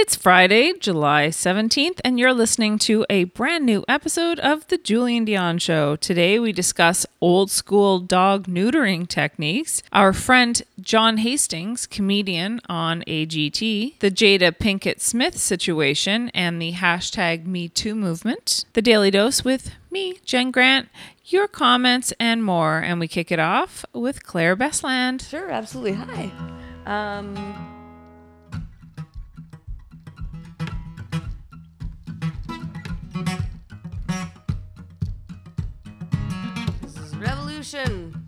It's Friday, July 17th, and you're listening to a brand new episode of The Julien Dionne Show. Today, we discuss old school dog neutering techniques, our friend John Hastings, comedian on AGT, the Jada Pinkett Smith situation, and the hashtag MeToo movement, the Daily Dose with me, Jen Grant, your comments, and more. And we kick it off with Claire Bestland. Sure, absolutely. Hi. Um, revolution.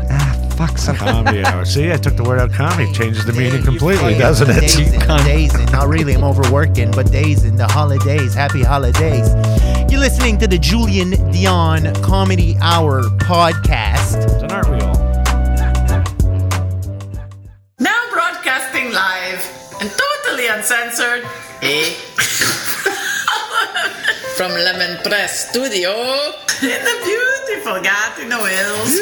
Ah, fuck. Comedy Hour. See, I took the word out comedy. Changes the meaning completely, doesn't it? Dazing, dazing. Not really, I'm overworking, but dazing. The holidays. Happy holidays. You're listening to the Julien Dionne Comedy Hour podcast. And aren't we all? Now broadcasting live and totally uncensored, eh? From Lemon Press Studio in the beautiful Gatineau Hills.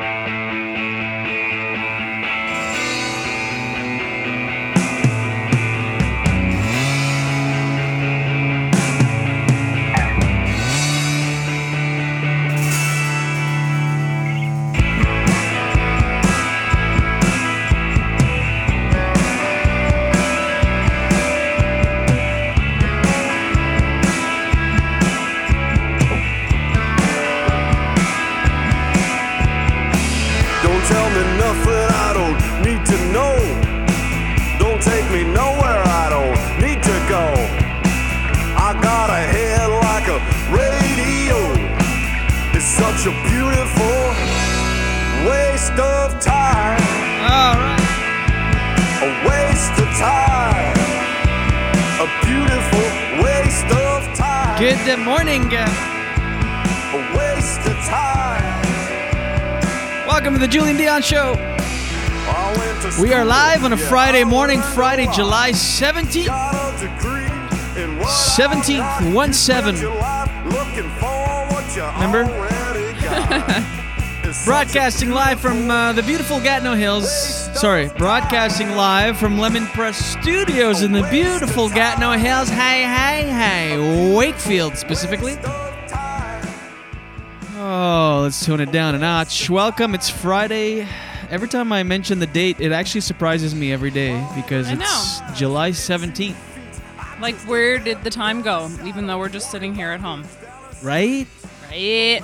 Good morning. A waste of time. Welcome to the Julien Dionne Show. I went to We are live on a Friday morning, Friday. July 17th. Got a degree in what I 17th, like. one seven. Spent your life looking for what you Remember? already got. It's such a Broadcasting live from uh, the beautiful Gatineau Hills. Sorry, broadcasting live from Lemon Press Studios in the beautiful Gatineau Hills. Hey, hey, hey. Wakefield, specifically. Oh, let's tone it down a notch. Welcome. It's Friday. Every time I mention the date, it actually surprises me every day because I it's July 17th, like, where did the time go? Even though we're just sitting here at home. right? Right.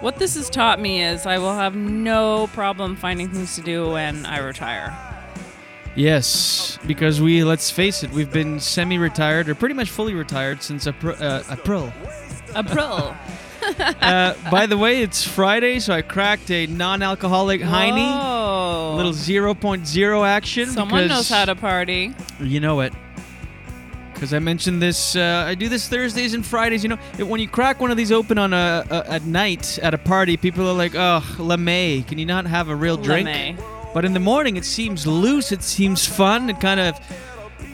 What this has taught me is I will have no problem finding things to do when I retire. Yes, because we, let's face it, we've been semi retired or pretty much fully retired since April. Uh, April. April. uh, by the way, it's Friday, so I cracked a non alcoholic Heine. Whoa. Little 0.0 action. Someone knows how to party. You know it. Because I mentioned this, uh, I do this Thursdays and Fridays. You know, it, when you crack one of these open on a, a at night at a party, people are like, "Oh, LeMay, can you not have a real drink?" LeMay. But in the morning, it seems loose. It seems fun. It kind of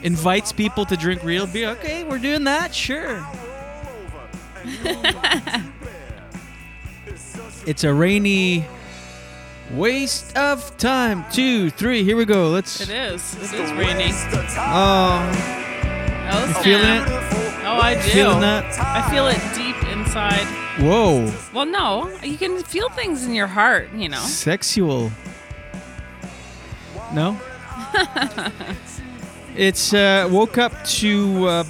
invites people to drink real beer. Okay, we're doing that. Sure. it's a rainy waste of time. Two, three. Here we go. Let's. It is. It is rainy. Oh. Oh, snap. feeling it? Oh, I do. Feeling that? I feel it deep inside. Whoa. Well, no, you can feel things in your heart, you know. Sexual. No? it's uh woke up to uh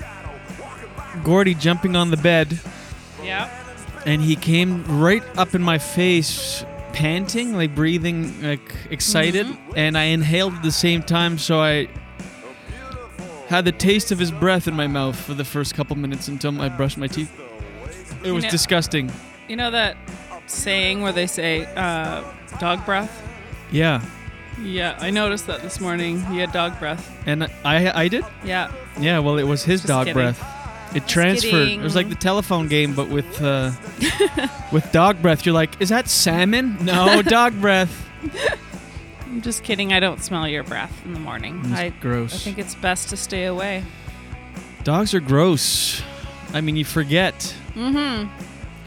Gordy jumping on the bed Yeah. and he came right up in my face panting, like breathing, like excited, and I inhaled at the same time, so I had the taste of his breath in my mouth for the first couple minutes until I brushed my teeth. It was know- disgusting. You know that saying where they say uh, dog breath? Yeah, Yeah, I noticed that this morning. He had dog breath. and I I did. Yeah. Yeah, well, it was his Just dog kidding. breath. It transferred. It was like the telephone game, but with uh, with dog breath. You're like, is that salmon? No, dog breath. I'm just kidding. I don't smell your breath in the morning. It's I, gross. I think it's best to stay away. Dogs are gross. I mean, you forget, Mm-hmm.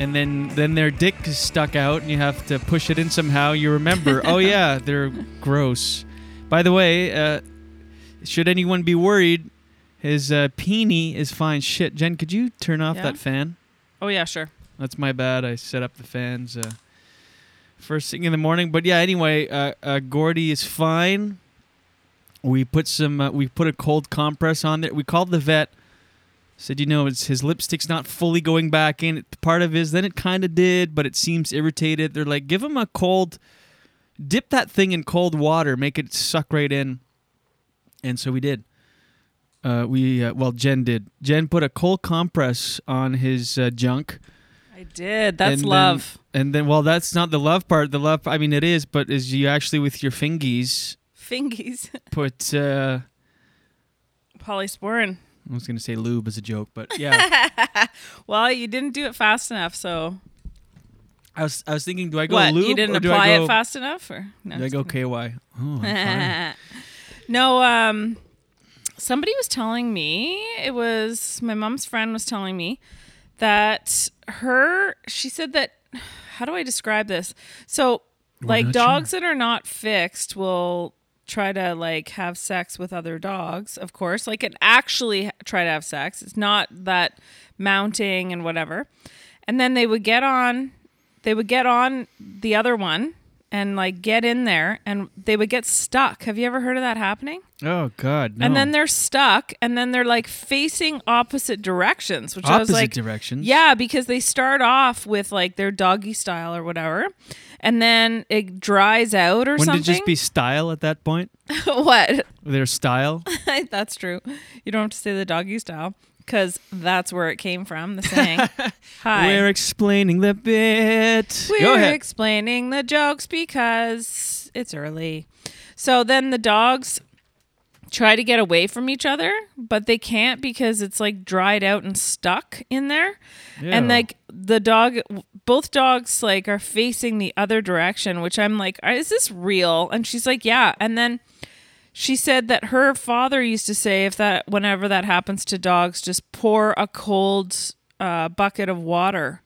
and then then their dick is stuck out, and you have to push it in somehow. You remember, oh yeah, they're gross. By the way, uh, should anyone be worried, his uh, peenie is fine. Shit, Jen, could you turn off Yeah? that fan? Oh yeah, sure. That's my bad. I set up the fans uh, first thing in the morning. But yeah, anyway, uh, uh, Gordy is fine. We put some. Uh, we put a cold compress on there. We called the vet. Said, you know, it's, his lipstick's not fully going back in. Part of his, then it kind of did, but it seems irritated. They're like, give him a cold, dip that thing in cold water, make it suck right in. And so we did. Uh, we uh, well, Jen did. Jen put a cold compress on his uh, junk. I did. That's And then- love. and then, well, that's not the love part. The love, I mean, it is, but is you actually with your fingies Fingies. put. Uh, Polysporin. I was gonna say lube as a joke, but yeah, well, you didn't do it fast enough, so I was I was thinking, do I go what? lube you didn't or do apply I go, it fast enough, or no? Do I go kidding. KY? Oh, I'm fine. no, um, somebody was telling me it was my mom's friend was telling me that her. She said that. How do I describe this? So, like not dogs that are not fixed will try to like have sex with other dogs. Of course, like it actually try to have sex. It's not that mounting and whatever. And then they would get on. They would get on the other one and like get in there and they would get stuck. Have you ever heard of that happening? Oh God, no. And then they're stuck and then they're like facing opposite directions, which I was Opposite like directions? Yeah, because they start off with like their doggy style or whatever. And then it dries out or something. Wouldn't it just be style at that point? what? Their style. that's true. You don't have to say the doggy style because that's where it came from, the saying. Hi. We're explaining the bit. We're Go ahead. explaining the jokes because it's early. So then the dogs try to get away from each other, but they can't because it's like dried out and stuck in there. Yeah. And like the dog, both dogs like are facing the other direction, which I'm like, is this real? And she's like, yeah. And then she said that her father used to say if that whenever that happens to dogs, just pour a cold uh, bucket of water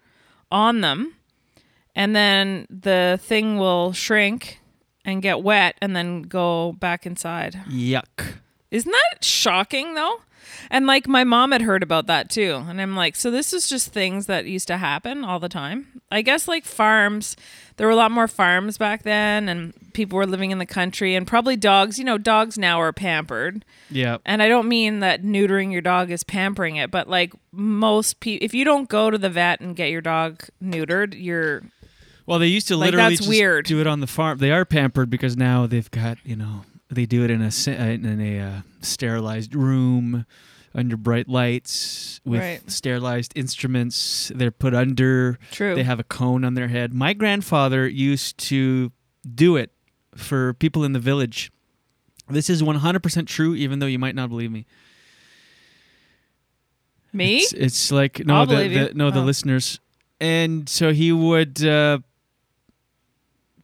on them, and then the thing will shrink and get wet, and then go back inside. Yuck. Isn't that shocking though? And like my mom had heard about that too. And I'm like, so this is just things that used to happen all the time. I guess like farms, there were a lot more farms back then and people were living in the country and probably dogs, you know, dogs now are pampered. Yeah. And I don't mean that neutering your dog is pampering it, but like most people, if you don't go to the vet and get your dog neutered, you're Well, they used to Like, literally that's just weird. do it on the farm. They are pampered because now they've got you know they do it in a uh, in a uh, sterilized room under bright lights with Right. sterilized instruments. They're put under. True. They have a cone on their head. My grandfather used to do it for people in the village. This is 100% true, even though you might not believe me. me. It's, it's like no, the, the no, the Oh. listeners, and so he would. Uh,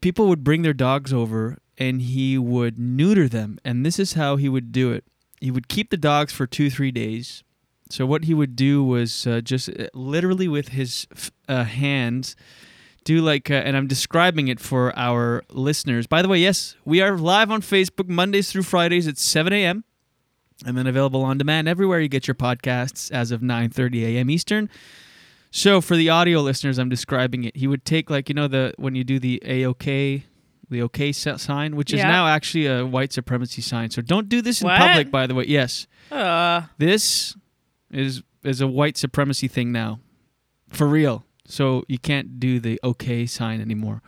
people would bring their dogs over, and he would neuter them, and this is how he would do it. He would keep the dogs for two, three days. So what he would do was uh, just uh, literally with his uh, hands do like, uh, and I'm describing it for our listeners. By the way, yes, we are live on Facebook Mondays through Fridays at 7 a.m. and then available on demand everywhere you get your podcasts as of 9:30 a.m. Eastern. So for the audio listeners, I'm describing it. He would take like you know the when you do the AOK, the OK sign, which is Yeah. now actually a white supremacy sign. So don't do this in What? public, by the way. Yes, Uh, this is is a white supremacy thing now, for real. So you can't do the OK sign anymore.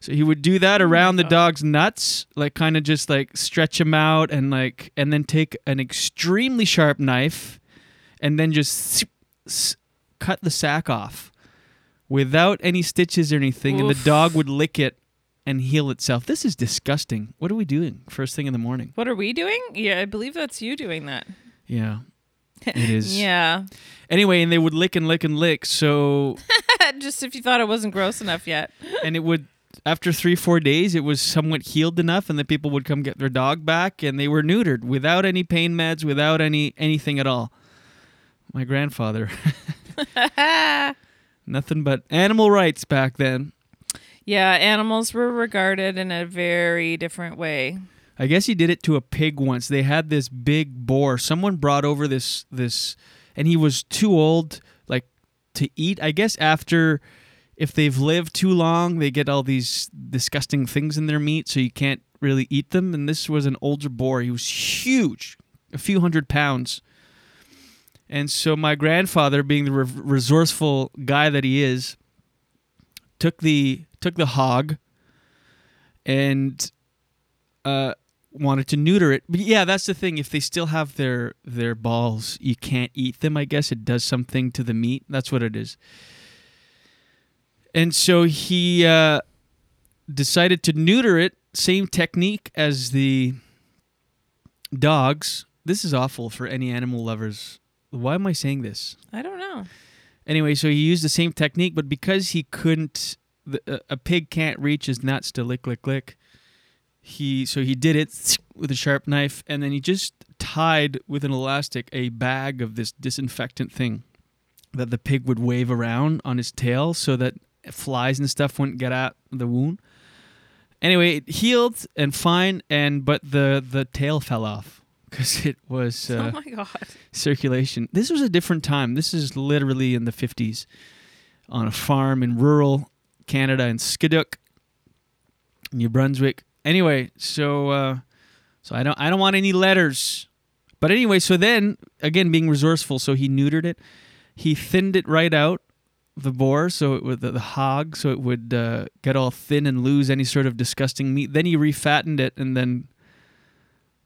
So he would do that around the dog's nuts, like kind of just like stretch him out and like, and then take an extremely sharp knife and then just s- cut the sack off without any stitches or anything. And Oof. the dog would lick it and heal itself. This is disgusting. What are we doing first thing in the morning? What are we doing? Yeah, I believe that's you doing that. Yeah. It is. yeah. Anyway, and they would lick and lick and lick. So, Just if you thought it wasn't gross enough yet. and it would, after three, four days, it was somewhat healed enough, and the people would come get their dog back, and they were neutered without any pain meds, without any anything at all. My grandfather, nothing but animal rights back then. Yeah, animals were regarded in a very different way. I guess he did it to a pig once. They had this big boar. Someone brought over this this and he was too old like to eat. I guess after if they've lived too long, they get all these disgusting things in their meat so you can't really eat them and this was an older boar. He was huge, a few hundred pounds. And so my grandfather being the re- resourceful guy that he is took the took the hog and uh, wanted to neuter it. But yeah, that's the thing. If they still have their their balls, you can't eat them. I guess it does something to the meat. That's what it is. And so he uh, decided to neuter it. Same technique as the dogs. This is awful for any animal lovers. Why am I saying this? I don't know. Anyway, so he used the same technique, but because he couldn't, the, a, pig can't reach his nuts to lick, lick, lick. He so he did it with a sharp knife, and then he just tied with an elastic a bag of this disinfectant thing that the pig would wave around on his tail, so that flies and stuff wouldn't get at the wound. Anyway, it healed and fine, and but the the tail fell off because it was. Uh, oh my god. circulation. This was a different time. This is literally in the 50s on a farm in rural Canada in Scoudouc, New Brunswick. Anyway, so uh, so I don't I don't want any letters. But anyway, so then again being resourceful, so he neutered it. He thinned it right out the boar, so it would the, the hog, so it would uh, get all thin and lose any sort of disgusting meat. Then he refattened it and then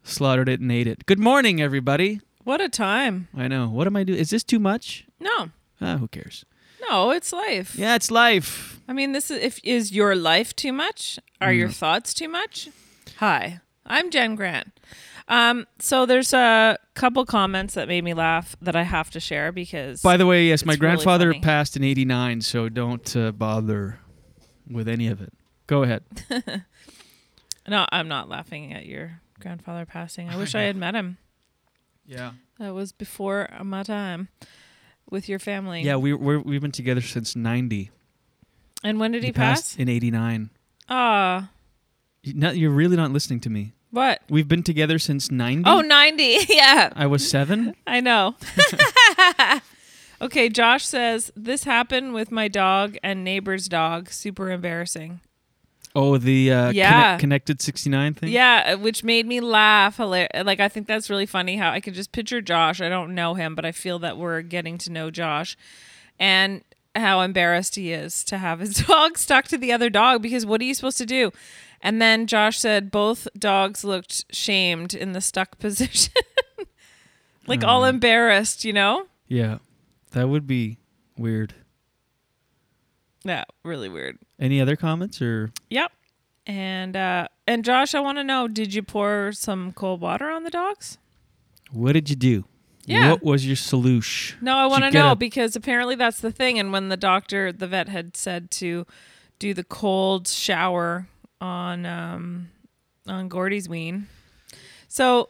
slaughtered it and ate it. Good morning, everybody. What a time. I know. What am I doing? Is this too much? No. Ah, who cares? No, it's life. Yeah, it's life. I mean, this is if is your life too much? Are your Mm. thoughts too much? Hi, I'm Jen Grant. Um, so there's a couple comments that made me laugh that I have to share because. By the way, yes, my it's really grandfather passed in '89, so don't uh, bother with any of it. Go ahead. no, I'm not laughing at your grandfather passing. I wish I had met him. Yeah. That was before my time with your family. Yeah, we we're, we've been together since '90. And when did he, passed pass? in '89. Ah, You- Not, you're really not listening to me. what? We've been together since '90. Oh, 90. yeah. I was seven. I know. okay, Josh says this happened with my dog and neighbor's dog. Super embarrassing. Oh, the uh, Yeah. connect- connected '69 thing. Yeah, which made me laugh. Hilar- Like I think that's really funny how I can just picture Josh. I don't know him, but I feel that we're getting to know Josh, and how embarrassed he is to have his dog stuck to the other dog because what are you supposed to do? And then Josh said both dogs looked shamed in the stuck position, like all Oh. embarrassed. You know? Yeah, that would be weird. Yeah, really weird. Any other comments or? Yep. And uh and Josh, I want to know, did you pour some cold water on the dogs? What did you do? Yeah. What was your solution? No, I want to know a- because apparently that's the thing. And when the doctor, the vet had said to do the cold shower on um on Gordy's wean. So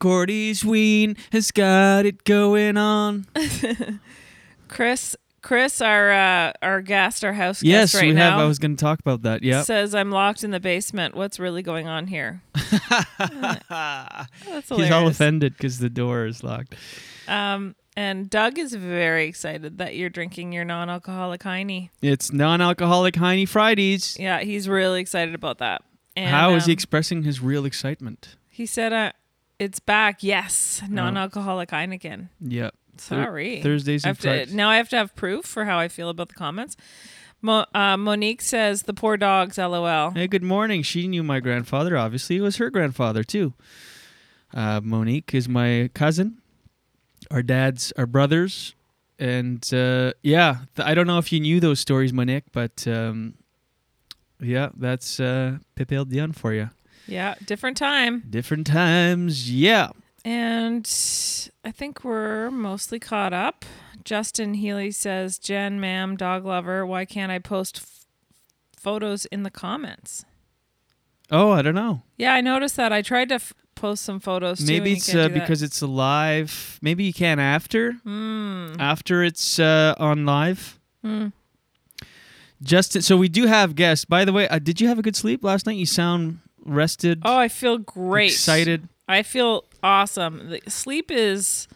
Gordy's ween has got it going on. Chris, Chris, our uh, our guest, our house yes, guest right we now, have. I was going to talk about that. Yeah. says I'm locked in the basement. What's really going on here? He's all offended because the door is locked. Um, and Doug is very excited that you're drinking your non-alcoholic Heine. It's non-alcoholic Heine Fridays. Yeah, he's really excited about that. And, How is he um, expressing his real excitement? He said, uh, "It's back. Yes, non-alcoholic Heineken." Yeah. Sorry, Thursdays I and Fridays. now I have to have proof for how I feel about the comments. Mo- uh, Monique says the poor dogs. LOL. Hey, good morning. She knew my grandfather. Obviously, it was her grandfather too. Uh, Monique is my cousin. Our dads are brothers, and uh, yeah, th- I don't know if you knew those stories, Monique, but um, yeah, that's uh, Pepe El Dionne for you. Yeah, different time. Different times, yeah. And I think we're mostly caught up. Justin Healy says, Jen, ma'am, dog lover, why can't I post f- photos in the comments? Oh, I don't know. Yeah, I noticed that. I tried to f- post some photos. Maybe it's uh, because it's live. Maybe you can after. Hmm. After it's uh, on live. Hmm. Justin, so we do have guests. By the way, uh, did you have a good sleep last night? You sound rested. Oh, I feel great. Excited. I feel awesome. The- Sleep is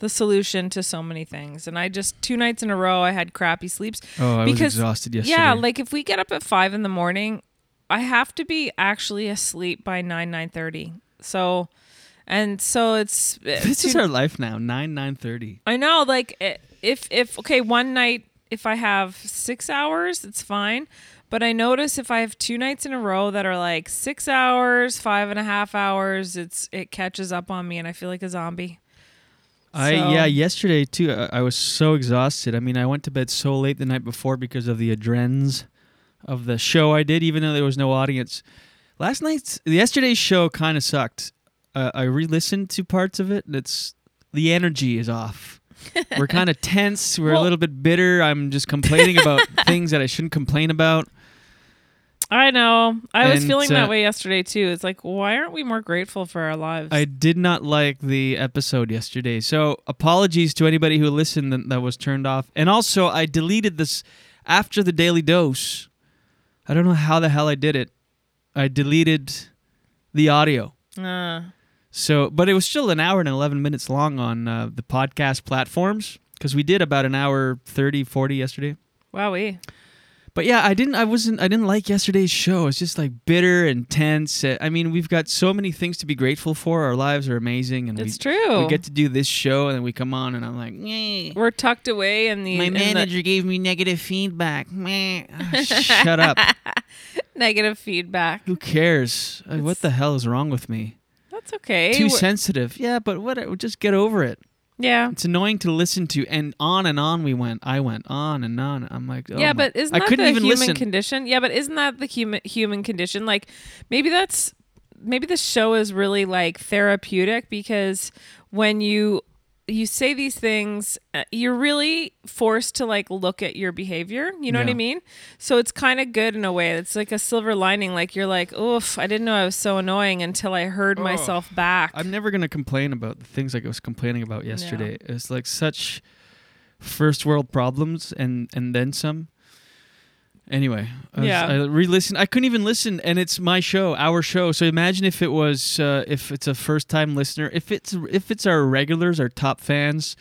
the solution to so many things. And I just two nights in a row I had crappy sleeps. Oh, I was because, exhausted Yeah, like if we get up at five in the morning, I have to be actually asleep by nine nine thirty. So, and so it's eh, This is our life now. Nine nine thirty. I know, like eh, if if okay, one night if I have six hours, it's fine. But I notice if I have two nights in a row that are like six hours, five and a half hours, it's it catches up on me, and I feel like a zombie. I So- yeah. Yesterday too. I, I was so exhausted. I mean, I went to bed so late the night before because of the adrens of the show I did, even though there was no audience. Last night's yesterday's show kind of sucked. Uh, I re-listened to parts of it. And it's the energy is off. We're kind of tense. We're a little bit bitter. I'm just complaining about things that I shouldn't complain about. I know. I was And, feeling uh, that way yesterday too. It's like, why aren't we more grateful for our lives? I did not like the episode yesterday. So apologies to anybody who listened that, that was turned off. And also, I deleted this after the daily dose. I don't know how the hell I did it. I deleted the audio. Uh, So, but it was still an hour and 11 minutes long on uh, the podcast platforms because we did about an hour 30, 40 yesterday. wowee. But yeah, I didn't. I wasn't. I didn't like yesterday's show. It's just like bitter and tense. Uh, I mean, we've got so many things to be grateful for. Our lives are amazing, and It's we, true. We get to do this show, and then we come on, and I'm like, "Nyeh." We're tucked away in the my in the manager gave me negative feedback. Meh. Ah, Shut up. negative feedback. Who cares? Uh, what the hell is wrong with me? That's okay. Too We're- sensitive. Yeah, but what? Just get over it. Yeah. It's annoying to listen to, and on and on we went. I went on and on. I'm like, oh yeah, my- but isn't I that couldn't the even human listen. condition? Yeah, but isn't that the human human condition? Like maybe that's maybe the show is really like therapeutic because when you you say these things, uh, you're really forced to like look at your behavior. You know what I mean? So it's kind of good in a way. It's like a silver lining. Like you're like, oof, I didn't know I was so annoying until I heard Oh. myself back. I'm never gonna complain about the things like I was complaining about yesterday. It's like such first world problems and and then some. Anyway, I was- Yeah. I re-listened. I couldn't even listen, and it's my show, our show. So imagine if it was, uh, if it's a first-time listener, if it's if it's our regulars, our top fans.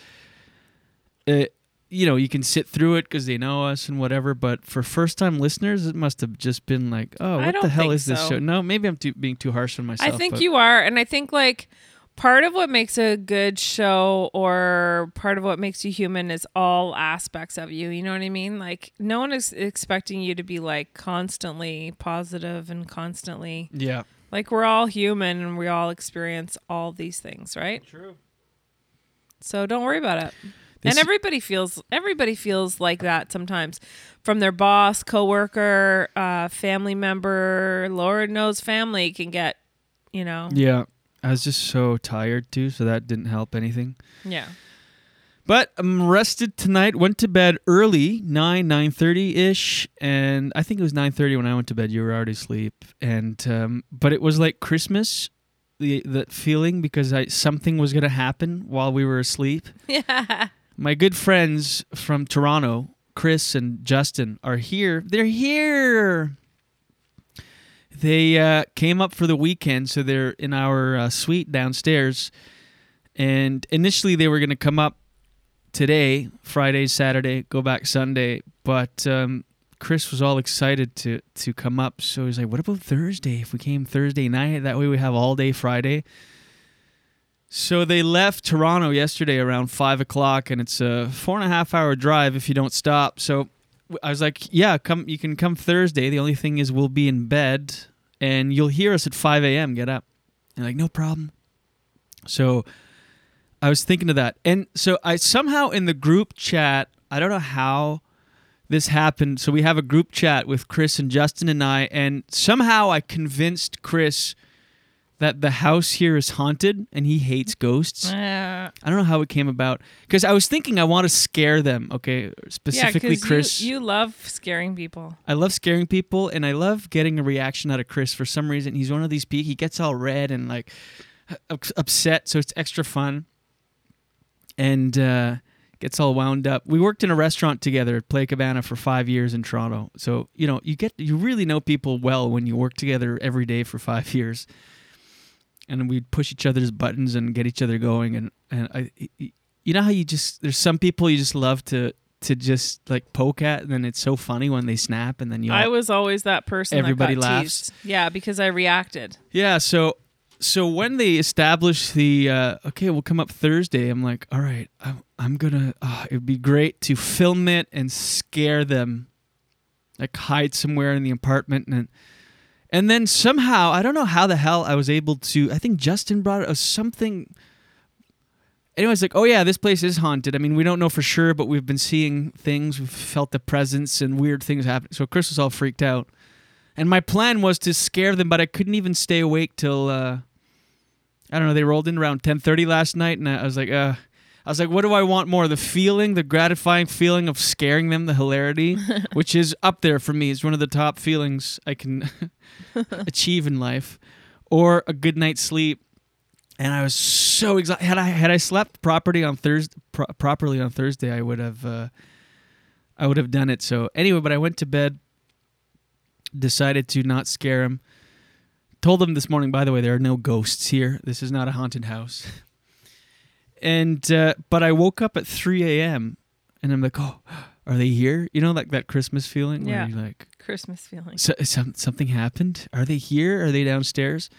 Uh, you know, you can sit through it because they know us and whatever. But for first-time listeners, it must have just been like, oh, what the hell is this show? No, maybe I'm too, being too harsh on myself. I think but- you are, and I think like part of what makes a good show or part of what makes you human is all aspects of you. You know what I mean? Like no one is expecting you to be like constantly positive and constantly Yeah. like we're all human and we all experience all these things, right? True. So don't worry about it. This- and everybody feels everybody feels like that sometimes, from their boss, coworker, uh, family member. Lord knows family can get, you know. Yeah. I was just so tired too, so that didn't help anything. Yeah. But I'm rested tonight. Went to bed early, nine nine thirty ish, and I think it was nine thirty when I went to bed. You were already asleep, and um, but it was like Christmas, the that feeling because I something was gonna happen while we were asleep. Yeah. My good friends from Toronto, Chris and Justin, are here. They're here. They uh, came up for the weekend, so they're in our uh, suite downstairs. And initially, they were going to come up today, Friday, Saturday, go back Sunday. But um, Chris was all excited to to come up, so he's like, "What about Thursday? If we came Thursday night, that way we have all day Friday." So they left Toronto yesterday around five o'clock, and it's a four and a half hour drive if you don't stop. So I was like, yeah, come. You can come Thursday. The only thing is, we'll be in bed, and you'll hear us at 5 a.m. Get up. And like, no problem. So I was thinking of that, and so I somehow in the group chat, I don't know how this happened. So we have a group chat with Chris and Justin and I, and somehow I convinced Chris that the house here is haunted and he hates ghosts. Uh, I don't know how it came about because I was thinking I want to scare them. Okay, specifically yeah, Chris. You, you love scaring people. I love scaring people and I love getting a reaction out of Chris for some reason. He's one of these people. He gets all red and like upset, so it's extra fun. And uh, gets all wound up. We worked in a restaurant together at Playa Cabana for five years in Toronto. So you know you get you really know people well when you work together every day for five years. And we'd push each other's buttons and get each other going. And and I, you know how you just there's some people you just love to to just like poke at, and then it's so funny when they snap, and then you. I was always that person. Everybody that laughs. teased. Yeah, because I reacted. Yeah, so so when they established the uh, okay, we'll come up Thursday. I'm like, all right, I'm, I'm gonna. Uh, it'd be great to film it and scare them, like hide somewhere in the apartment and. And then somehow, I don't know how the hell I was able to. I think Justin brought it or something. Anyways, like, oh yeah, this place is haunted. I mean, we don't know for sure, but we've been seeing things. We've felt the presence and weird things happen. So Chris was all freaked out. And my plan was to scare them, but I couldn't even stay awake till uh, I don't know. They rolled in around ten thirty last night, and I was like, uh, I was like, what do I want more? The feeling, the gratifying feeling of scaring them, the hilarity, which is up there for me. It's one of the top feelings I can achieve in life, or a good night's sleep. And I was so excited. Had I had I slept properly on Thursday, pro- properly on Thursday, I would have, uh, I would have done it. So anyway, but I went to bed decided to not scare him. Told them this morning, by the way, there are no ghosts here. This is not a haunted house. And uh, but I woke up at 3 a.m. and I'm like, oh, are they here? You know, like that Christmas feeling Yeah. where you're like, Christmas feeling. so, some, something happened. Are they here? Are they downstairs?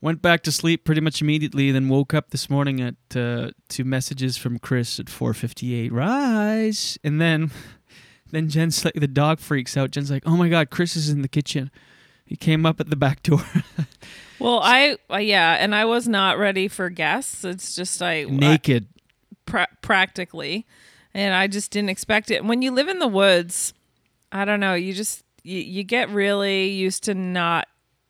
Went back to sleep pretty much immediately. Then woke up this morning at uh, two messages from Chris at 4:58. Rise, and then then Jen's like the dog freaks out. Jen's like, "Oh my god, Chris is in the kitchen." He came up at the back door, Well, I uh, yeah, and I was not ready for guests. It's just I naked. pra- practically, and I just didn't expect it. When you live in the woods, I don't know. You just you, you get really used to not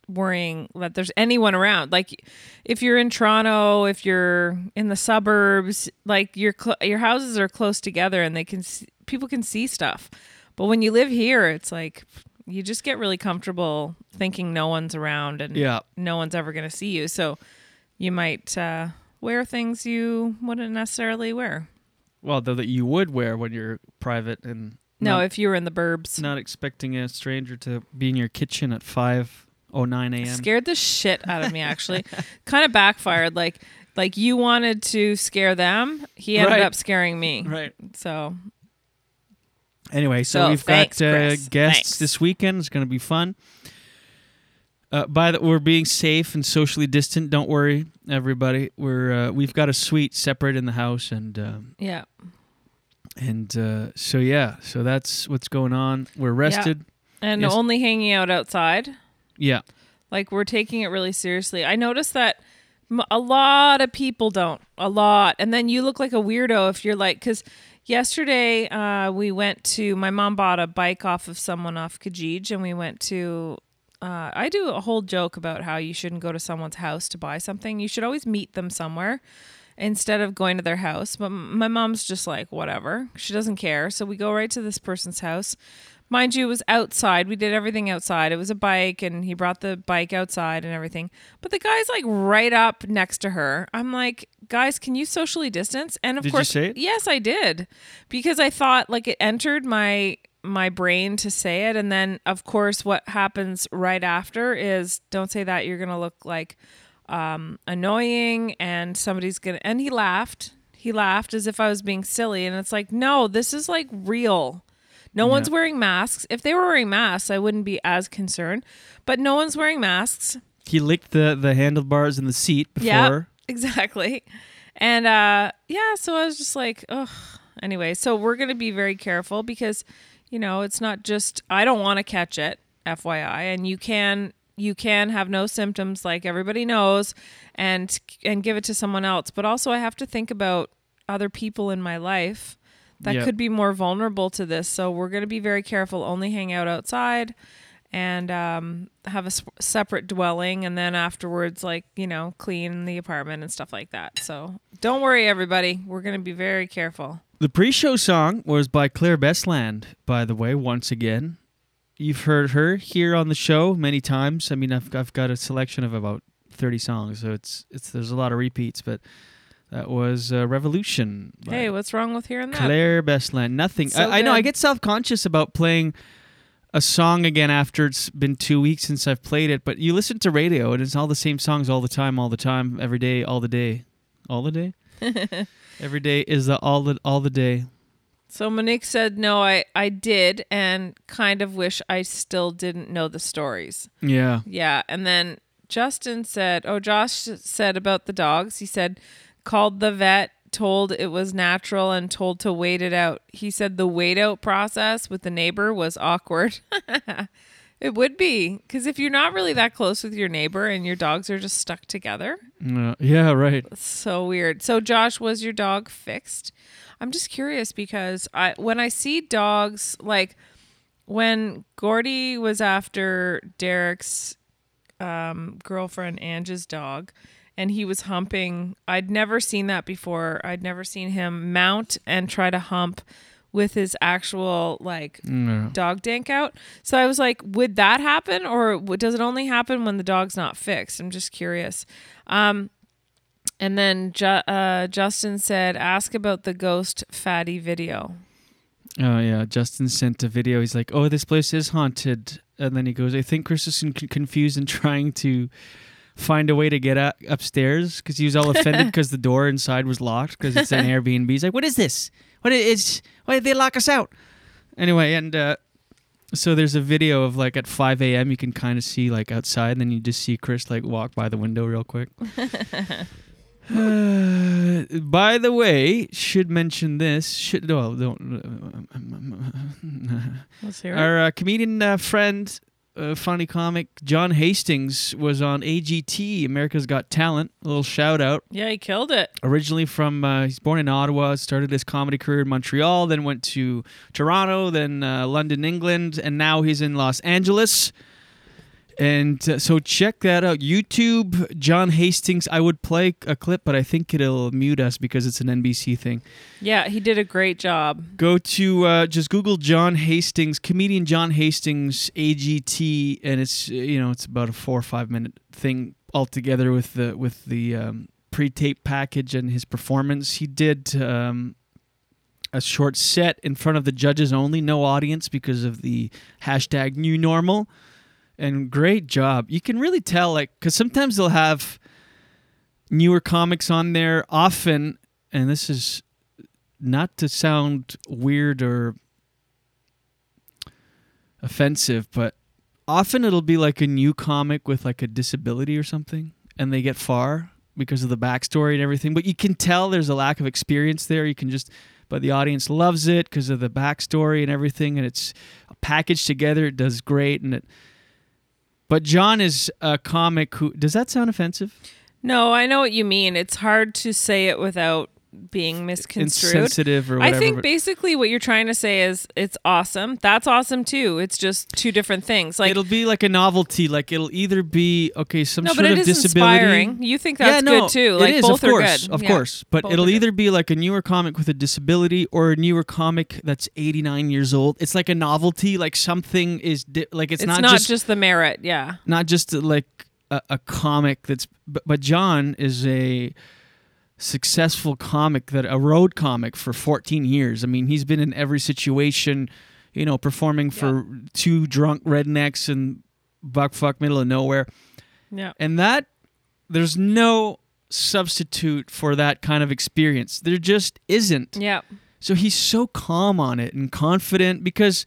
worrying that there's anyone around. Like if you're in Toronto, if you're in the suburbs, like your cl- your houses are close together and they can see, people can see stuff. But when you live here, it's like you just get really comfortable thinking no one's around and Yeah. no one's ever going to see you. So you might uh, wear things you wouldn't necessarily wear. Well, though that you would wear when you're private and No, not, if you were in the burbs. not expecting a stranger to be in your kitchen at 5:09 a.m. scared the shit out of me actually kind of backfired like like you wanted to scare them he ended Right. up scaring me Right. so Anyway, so, So, we've thanks, got uh, guests Thanks. this weekend. It's going to be fun. Uh, by the, we're being safe and socially distant. Don't worry, everybody. We're uh, we've got a suite separate in the house, and um, yeah and uh, so yeah, so that's what's going on. We're rested. and Yes. only hanging out outside Yeah, like we're taking it really seriously i noticed that a lot of people don't a lot and then you look like a weirdo if you're like because yesterday uh, we went to my mom bought a bike off of someone off Kijiji and we went to uh, i do a whole joke about how you shouldn't go to someone's house to buy something. You should always meet them somewhere instead of going to their house. But my mom's just like whatever. She doesn't care. So we go right to this person's house Mind you, it was outside. We did everything outside. It was a bike, and he brought the bike outside and everything. But the guy's like right up next to her. I'm like, guys, can you socially distance? And of Did course, yes, I did, because I thought like it entered my my brain to say it, and then of course, what happens right after is don't say that. You're gonna look like um, annoying, and somebody's gonna. And he laughed. He laughed as if I was being silly, and it's like, no, this is like real. No Yeah. one's wearing masks. If they were wearing masks, I wouldn't be as concerned. But no one's wearing masks. he licked the the handlebars in the seat before. Yeah, exactly. And uh, yeah, so I was just like, ugh. Anyway, so we're gonna be very careful because you know, it's not just I don't want to catch it, FYI, and you can you can have no symptoms like everybody knows and and give it to someone else, but also I have to think about other people in my life that Yep. could be more vulnerable to this. So we're going to be very careful, only hang out outside and um, have a s- separate dwelling and then afterwards like, you know, clean the apartment and stuff like that. So don't worry everybody, we're going to be very careful. The pre-show song was by Claire Bestland, by the way. Once again, you've heard her here on the show many times. I mean, I've I've got a selection of about thirty songs, so it's it's there's a lot of repeats. But that was uh, Revolution. Hey, what's wrong with hearing that? Claire Bestland. Nothing. So I, I know. I get self conscious about playing a song again after it's been two weeks since I've played it. But you listen to radio, and it's all the same songs all the time, all the time, every day, all the day, all the day. every day is the all the all the day. So Monique said, "No, I I did, and kind of wish I still didn't know the stories." Yeah. Yeah, and then Justin said, "Oh, Josh said about the dogs. He said called the vet, told it was natural, and told to wait it out. He said the wait out process with the neighbor was awkward." It would be because if you're not really that close with your neighbor and your dogs are just stuck together, Uh, yeah. Right. so weird. So Josh, was your dog fixed? I'm just curious because I when I see dogs like when Gordy was after Derek's um, girlfriend Ange's dog and he was humping, I'd never seen that before. I'd never seen him mount and try to hump with his actual like Yeah. dog dank out. So I was like, would that happen or does it only happen when the dog's not fixed? I'm just curious. Um, and then Ju- uh, Justin said, ask about the ghost fatty video. Oh yeah, Justin sent a video. He's like, "Oh, this place is haunted," and then he goes, "I think Chris is con- confused and trying to find a way to get up- upstairs because he was all offended because the door inside was locked because it's an Airbnb." He's like, "What is this? What is? Why did they lock us out?" Anyway, and uh, so there's a video of like at 5 a.m. You can kind of see like outside, and then you just see Chris like walk by the window real quick. Uh, by the way, should mention this. Should well, don't. Let's hear it. Our uh, comedian uh, friend, uh, funny comic John Hastings was on AGT, America's Got Talent. A little shout out. Yeah, he killed it. Originally from, uh, he's born in Ottawa, started his comedy career in Montreal, then went to Toronto, then uh, London, England, and now he's in Los Angeles. And uh, so check that out. YouTube, John Hastings. I would play a clip, but I think it'll mute us because it's an NBC thing. Yeah, he did a great job. Go to uh, just Google John Hastings, comedian John Hastings AGT, and it's you know it's about a four or five minute thing altogether with the with the um, pre-tape package and his performance. He did um, a short set in front of the judges only, no audience because of the hashtag New Normal, and great job. You can really tell like because sometimes they'll have newer comics on there often, and this is not to sound weird or offensive, but often it'll be like a new comic with like a disability or something, and they get far because of the backstory and everything. But you can tell there's a lack of experience there. You can just, but the audience loves it because of the backstory and everything, and it's packaged together. It does great, and it. But John is a comic who does that sound offensive? No, I know what you mean. It's hard to say it without being misconstrued. Insensitive or I think basically what you're trying to say is it's awesome. That's awesome too. It's just two different things. Like it'll be like a novelty. Like it'll either be okay, some No, sort but it of is disability. inspiring. You think that's yeah, no, good too. it Like is, both of are course, good. of Yeah, course. But it'll are either be like a newer comic with a disability or a newer comic that's 89 years old. It's like a novelty. Like something is di- like it's, It's, not, not, just, just, the merit. Yeah. not just like a, a comic that's. But, but John is a successful comic that a road comic for 14 years. I mean, he's been in every situation, you know, performing for two drunk rednecks in buckfuck middle of nowhere. Yeah. And that there's no substitute for that kind of experience. There just isn't. Yeah. So he's so calm on it and confident because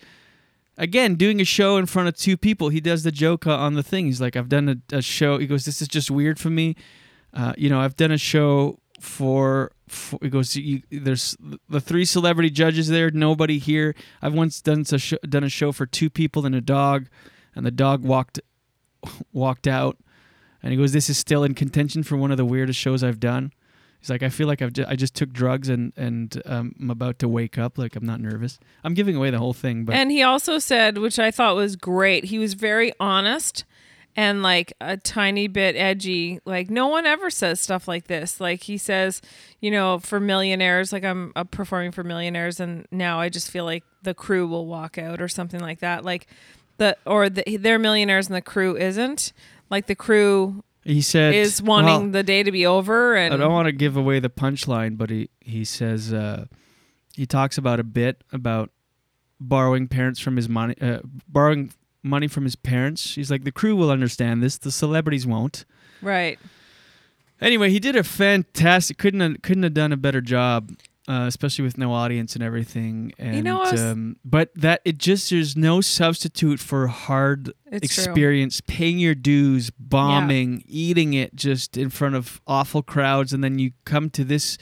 again, doing a show in front of two people, he does the joke on the thing. He's like, I've done a, a show. He goes, This is just weird for me. Uh, you know, I've done a show for, for he goes you, there's the three celebrity judges there nobody here. I've once done a show, done a show for two people and a dog and the dog walked walked out. And he goes this is still in contention for one of the weirdest shows i've done. He's like i feel like i've ju- i just took drugs and and um, i'm about to wake up like i'm not nervous. I'm giving away the whole thing but And he also said, which I thought was great, he was very honest and like a tiny bit edgy. Like, no one ever says stuff like this. Like, he says, you know, for millionaires, like I'm uh, performing for millionaires, and now I just feel like the crew will walk out or something like that. Like, the, or the, they're millionaires and the crew isn't. Like, the crew he said is wanting well, the day to be over. And I don't want to give away the punchline, but he he says uh, he talks about a bit about borrowing parents from his money, uh, borrowing money from his parents. He's like the crew will understand this, the celebrities won't. right. Anyway, he did a fantastic. Couldn't have, couldn't have done a better job, uh, especially with no audience and everything. And know, was- um, but that it just there's no substitute for hard It's true. experience, paying your dues, bombing, eating it just in front of awful crowds, and then you come to this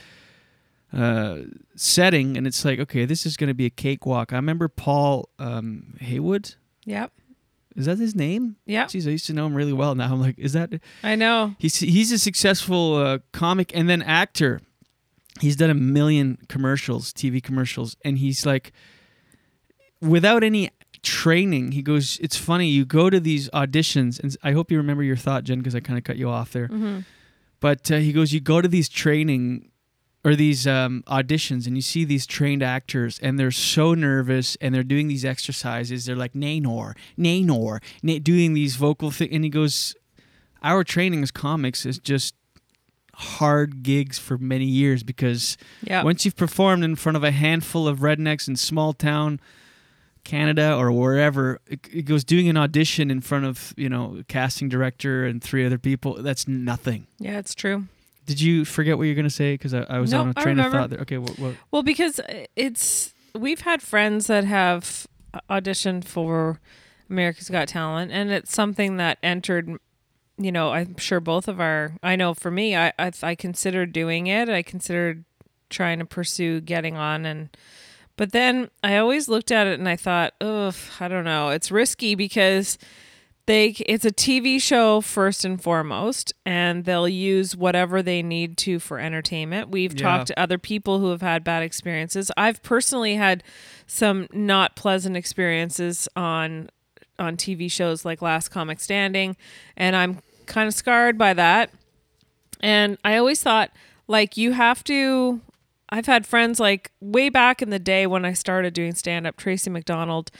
uh, setting, and it's like, okay, this is going to be a cakewalk. I remember Paul um, Haywood. Yep. Is that his name? Yeah. Jeez, I used to know him really well. Now I'm like, is that? I know. He's he's a successful uh, comic and then actor. He's done a million commercials, TV commercials, and he's like, without any training, he goes. It's funny. You go to these auditions, and I hope you remember your thought, Jen, because I kind of cut you off there. Mhm. But uh, he goes, you go to these training or these um, auditions, and you see these trained actors, and they're so nervous, and they're doing these exercises. They're like Naynor, Naynor, na- doing these vocal things, and he goes, our training as comics is just hard gigs for many years because Yep. once you've performed in front of a handful of rednecks in small town Canada or wherever, it, it goes doing an audition in front of you know casting director and three other people. That's nothing. Yeah, it's true. Did you forget what you're gonna say? Because I, I was No, on a train of thought there. Okay, what? what Well, because uh, it's we've had friends that have uh, auditioned for America's Got Talent, and it's something that entered. You know, I'm sure both of our. I know for me, I I, I considered doing it. I considered trying to pursue getting on, and but then I always looked at it and I thought, ugh, I don't know. It's risky because they it's a TV show first and foremost and they'll use whatever they need to for entertainment. We've Yeah. talked to other people who have had bad experiences. I've personally had some not pleasant experiences on on TV shows like Last Comic Standing and I'm kind of scarred by that. And I always thought like you have to I've had friends like way back in the day when I started doing stand up Tracy McDonald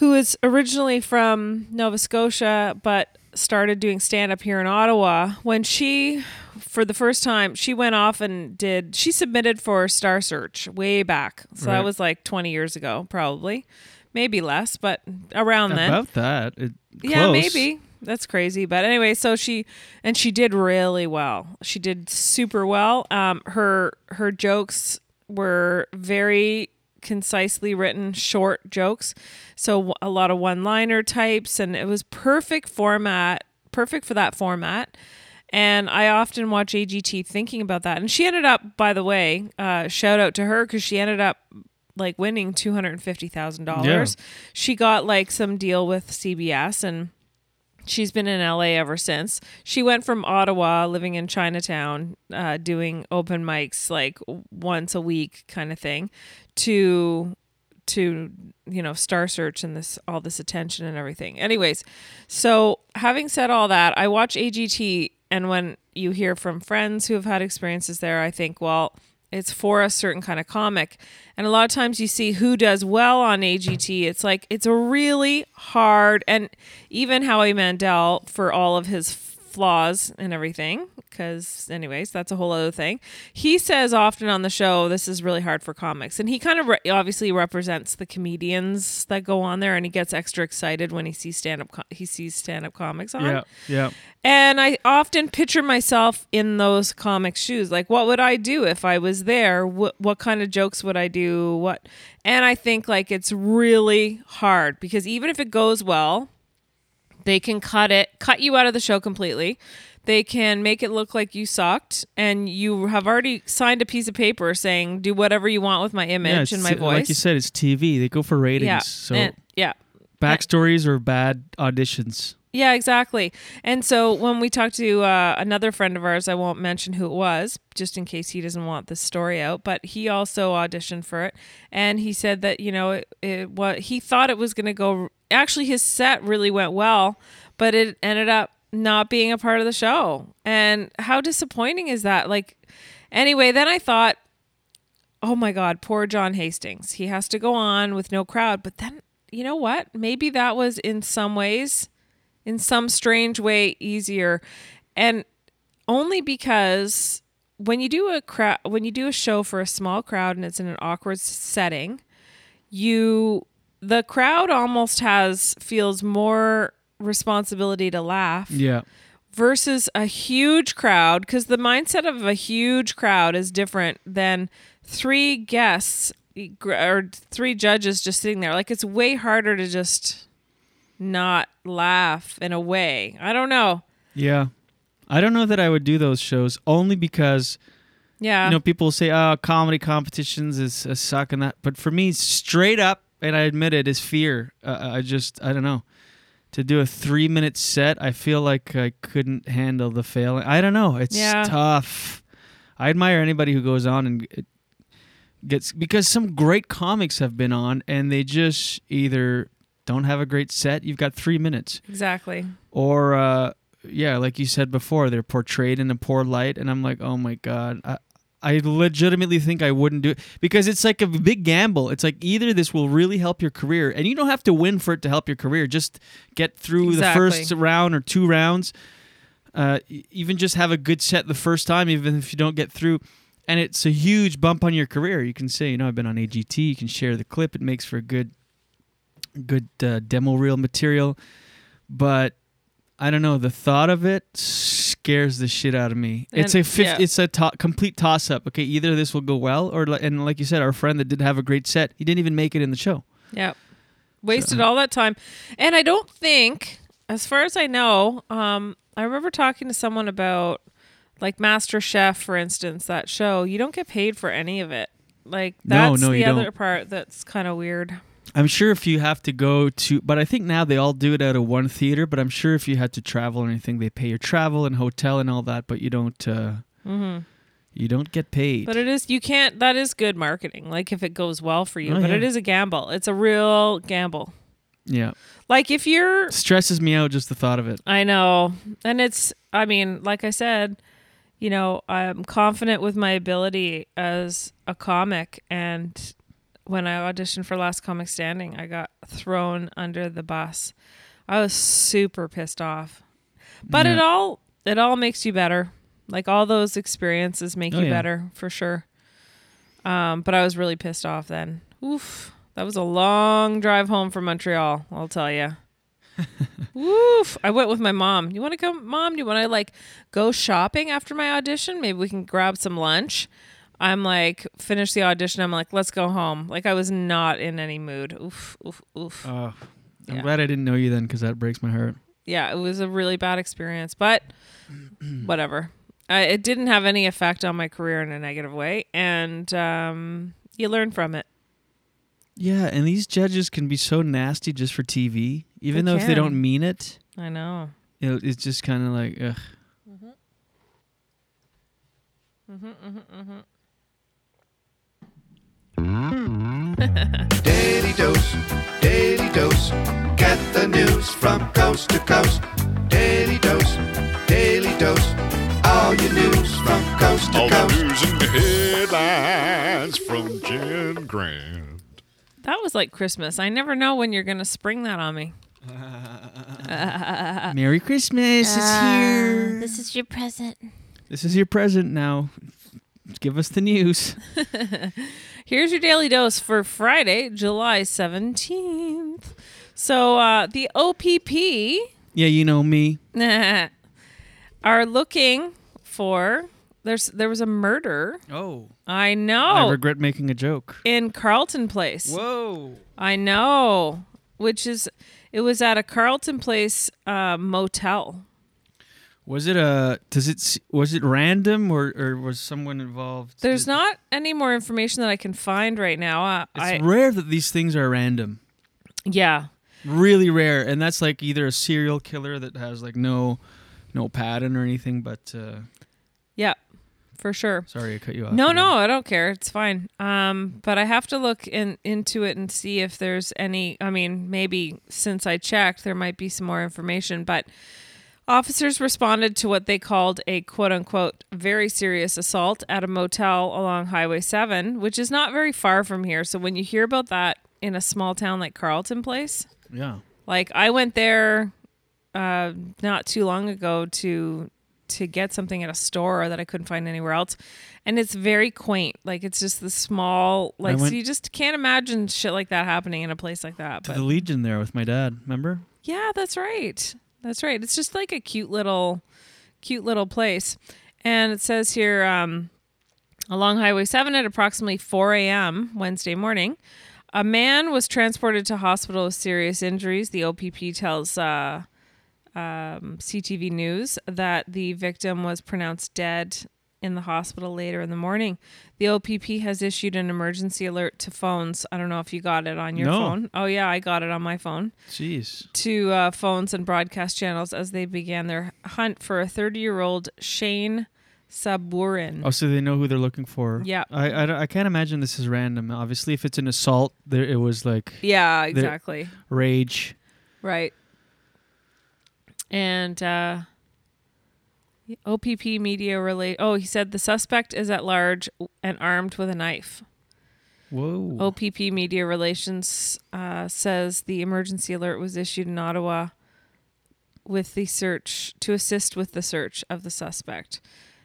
who is originally from Nova Scotia but started doing stand up here in Ottawa when she for the first time she went off and did she submitted for Star Search way back so that was like 20 years ago probably maybe less but around then about that? It, yeah, maybe. That's crazy. But anyway, so she and she did really well. She did super well. Um her her jokes were very concisely written short jokes. So a lot of one-liner types and it was perfect format, perfect for that format. And I often watch AGT thinking about that. And she ended up, by the way, uh, shout out to her because she ended up like winning two hundred and fifty thousand dollars. She got like some deal with CBS and she's been in LA ever since. She went from Ottawa, living in Chinatown, uh, doing open mics like once a week kind of thing, to to you know Star Search and this all this attention and everything. Anyways, so having said all that, I watch AGT, and when you hear from friends who have had experiences there, I think, well. It's for a certain kind of comic. And a lot of times you see who does well on AGT. It's like, it's a really hard, and even Howie Mandel, for all of his flaws and everything, because, anyways, that's a whole other thing. He says often on the show, this is really hard for comics. And he kind of re- obviously represents the comedians that go on there, and he gets extra excited when he sees stand up, co- he sees stand up comics on. Yeah, yeah. And I often picture myself in those comic shoes. Like, what would I do if I was there? What, what kind of jokes would I do? What? And I think like it's really hard because even if it goes well, they can cut it, cut you out of the show completely. they can make it look like you sucked and you have already signed a piece of paper saying do whatever you want with my image yeah, and my voice. Like you said, it's TV. They go for ratings. yeah. So and- yeah. backstories or bad auditions. Yeah, exactly. And so when we talked to uh, another friend of ours, I won't mention who it was, just in case he doesn't want this story out, but he also auditioned for it, and he said that you know it, it what he thought it was going to go. Actually, his set really went well, but it ended up not being a part of the show. And how disappointing is that? Like, anyway, then I thought, oh my God, poor John Hastings. He has to go on with no crowd. But then, you know what? Maybe that was in some ways, in some strange way, easier. And only because when you do a crowd, when you do a show for a small crowd and it's in an awkward setting, you, the crowd almost has, feels more responsibility to laugh Yeah. versus a huge crowd because the mindset of a huge crowd is different than three guests or three judges just sitting there like it's way harder to just not laugh in a way i don't know Yeah. I don't know that I would do those shows only because yeah you know people say oh comedy competitions is a suck and that but for me straight up and I admit it is fear. Uh, uh I just I don't know. To do a 3 minute set, I feel like I couldn't handle the failing. I don't know. It's Yeah. tough. I admire anybody who goes on and it gets because some great comics have been on and they just either don't have a great set. You've got 3 minutes exactly or uh yeah like you said before they're portrayed in a poor light and i'm like oh my god i I legitimately think I wouldn't do it because it's like a big gamble. It's like either this will really help your career, and you don't have to win for it to help your career. Just get through Exactly. the first round or two rounds. Uh, even just have a good set the first time, even if you don't get through. And it's a huge bump on your career. You can say, you know, I've been on AGT. You can share the clip. It makes for a good, good uh, demo reel material. But I don't know. The thought of it scares the shit out of me. it's a And- fif- yeah. it's a to- complete toss up. Okay, either this will go well, or and like you said, our friend that did have a great set, he didn't even make it in the show. Yeah, Wasted all that time. And I don't think, as far as I know, um, I remember talking to someone about like Master Chef, for instance, that show. You don't get paid for any of it. Like that's no, the other don't. part that's kind of weird. I'm sure if you have to go to, but I think now they all do it out of one theater. But I'm sure if you had to travel or anything, they pay your travel and hotel and all that. But you don't, uh, Mhm. you don't get paid. But it is you can't. That is good marketing. Like if it goes well for you, Oh, but yeah. it is a gamble. It's a real gamble. yeah, Like if you're stresses me out just the thought of it. I know. And it's, I mean, like I said, you know, I'm confident with my ability as a comic. And when I auditioned for Last Comic Standing, I got thrown under the bus. I was super pissed off. But it all, it all makes you better. Like all those experiences make Oh, you yeah. better for sure. Um, but I was really pissed off then. Oof. That was a long drive home from Montreal, I'll tell you. Woof. I went with my mom. You want to come, mom? Do you want to like go shopping after my audition? Maybe we can grab some lunch. I'm like, finish the audition. I'm like, let's go home. Like, I was not in any mood. Oof, oof, oof. Oh, I'm Yeah. glad I didn't know you then because that breaks my heart. yeah, it was a really bad experience, but whatever. I, it didn't have any effect on my career in a negative way. And um, you learn from it. Yeah, and these judges can be so nasty just for TV, even They though if they don't mean it. I know. Know, it's just kind of like, ugh. Mm-hmm, mm-hmm, Mm-hmm. Daily dose, daily dose. Get the news from coast to coast. Daily dose, daily dose. All your news from coast to All the coast. news and headlines from Jen Grant. That was like Christmas. I never know when you're going to spring that on me. Merry Christmas is ah, here. This is your present. This is your present now. Give us the news. Here's your daily dose for Friday, July 17th. So, uh, the OPP Yeah, you know me. are looking for there's there was a murder. Oh. I know. I regret making a joke. in Carleton Place. Whoa. I know, which is it was at a Carleton Place uh, motel. Was it a? Does it? Was it random or or was someone involved? There's not any more information that I can find right now. Uh, It's I rare that these things are random. yeah. Really rare, and that's like either a serial killer that has like no, no pattern or anything. But uh, Yeah, for sure. sorry, I cut you off. No, again. no, I don't care. It's fine. Um, but I have to look in into it and see if there's any. I mean, maybe since I checked, there might be some more information. But officers responded to what they called a quote unquote very serious assault at a motel along Highway Seven, which is not very far from here. So when you hear about that in a small town like Carleton Place, Yeah. like I went there uh, not too long ago to to get something at a store that I couldn't find anywhere else, and it's very quaint. Like it's just the small like so you just can't imagine shit like that happening in a place like that. To But the Legion there with my dad. Remember? yeah, that's right. That's right. It's just like a cute little, cute little place. And it says here, um, along Highway 7 at approximately 4 a.m. Wednesday morning, a man was transported to hospital with serious injuries. The OPP tells uh, um, CTV News that the victim was pronounced dead in the hospital later in the morning. The OPP has issued an emergency alert to phones. I don't know if you got it on your No. phone. Oh, yeah, I got it on my phone Jeez. to uh, phones and broadcast channels as they began their hunt for a 30 year old Shane Saburin. Oh, so they know who they're looking for. Yeah. I, I, I can't imagine this is random. Obviously, if it's an assault, there it was like Yeah, exactly. rage. Right. And uh, OPP media relate. Oh, he said the suspect is at large and armed with a knife. Whoa. OPP Media Relations uh, says the emergency alert was issued in Ottawa with the search to assist with the search of the suspect.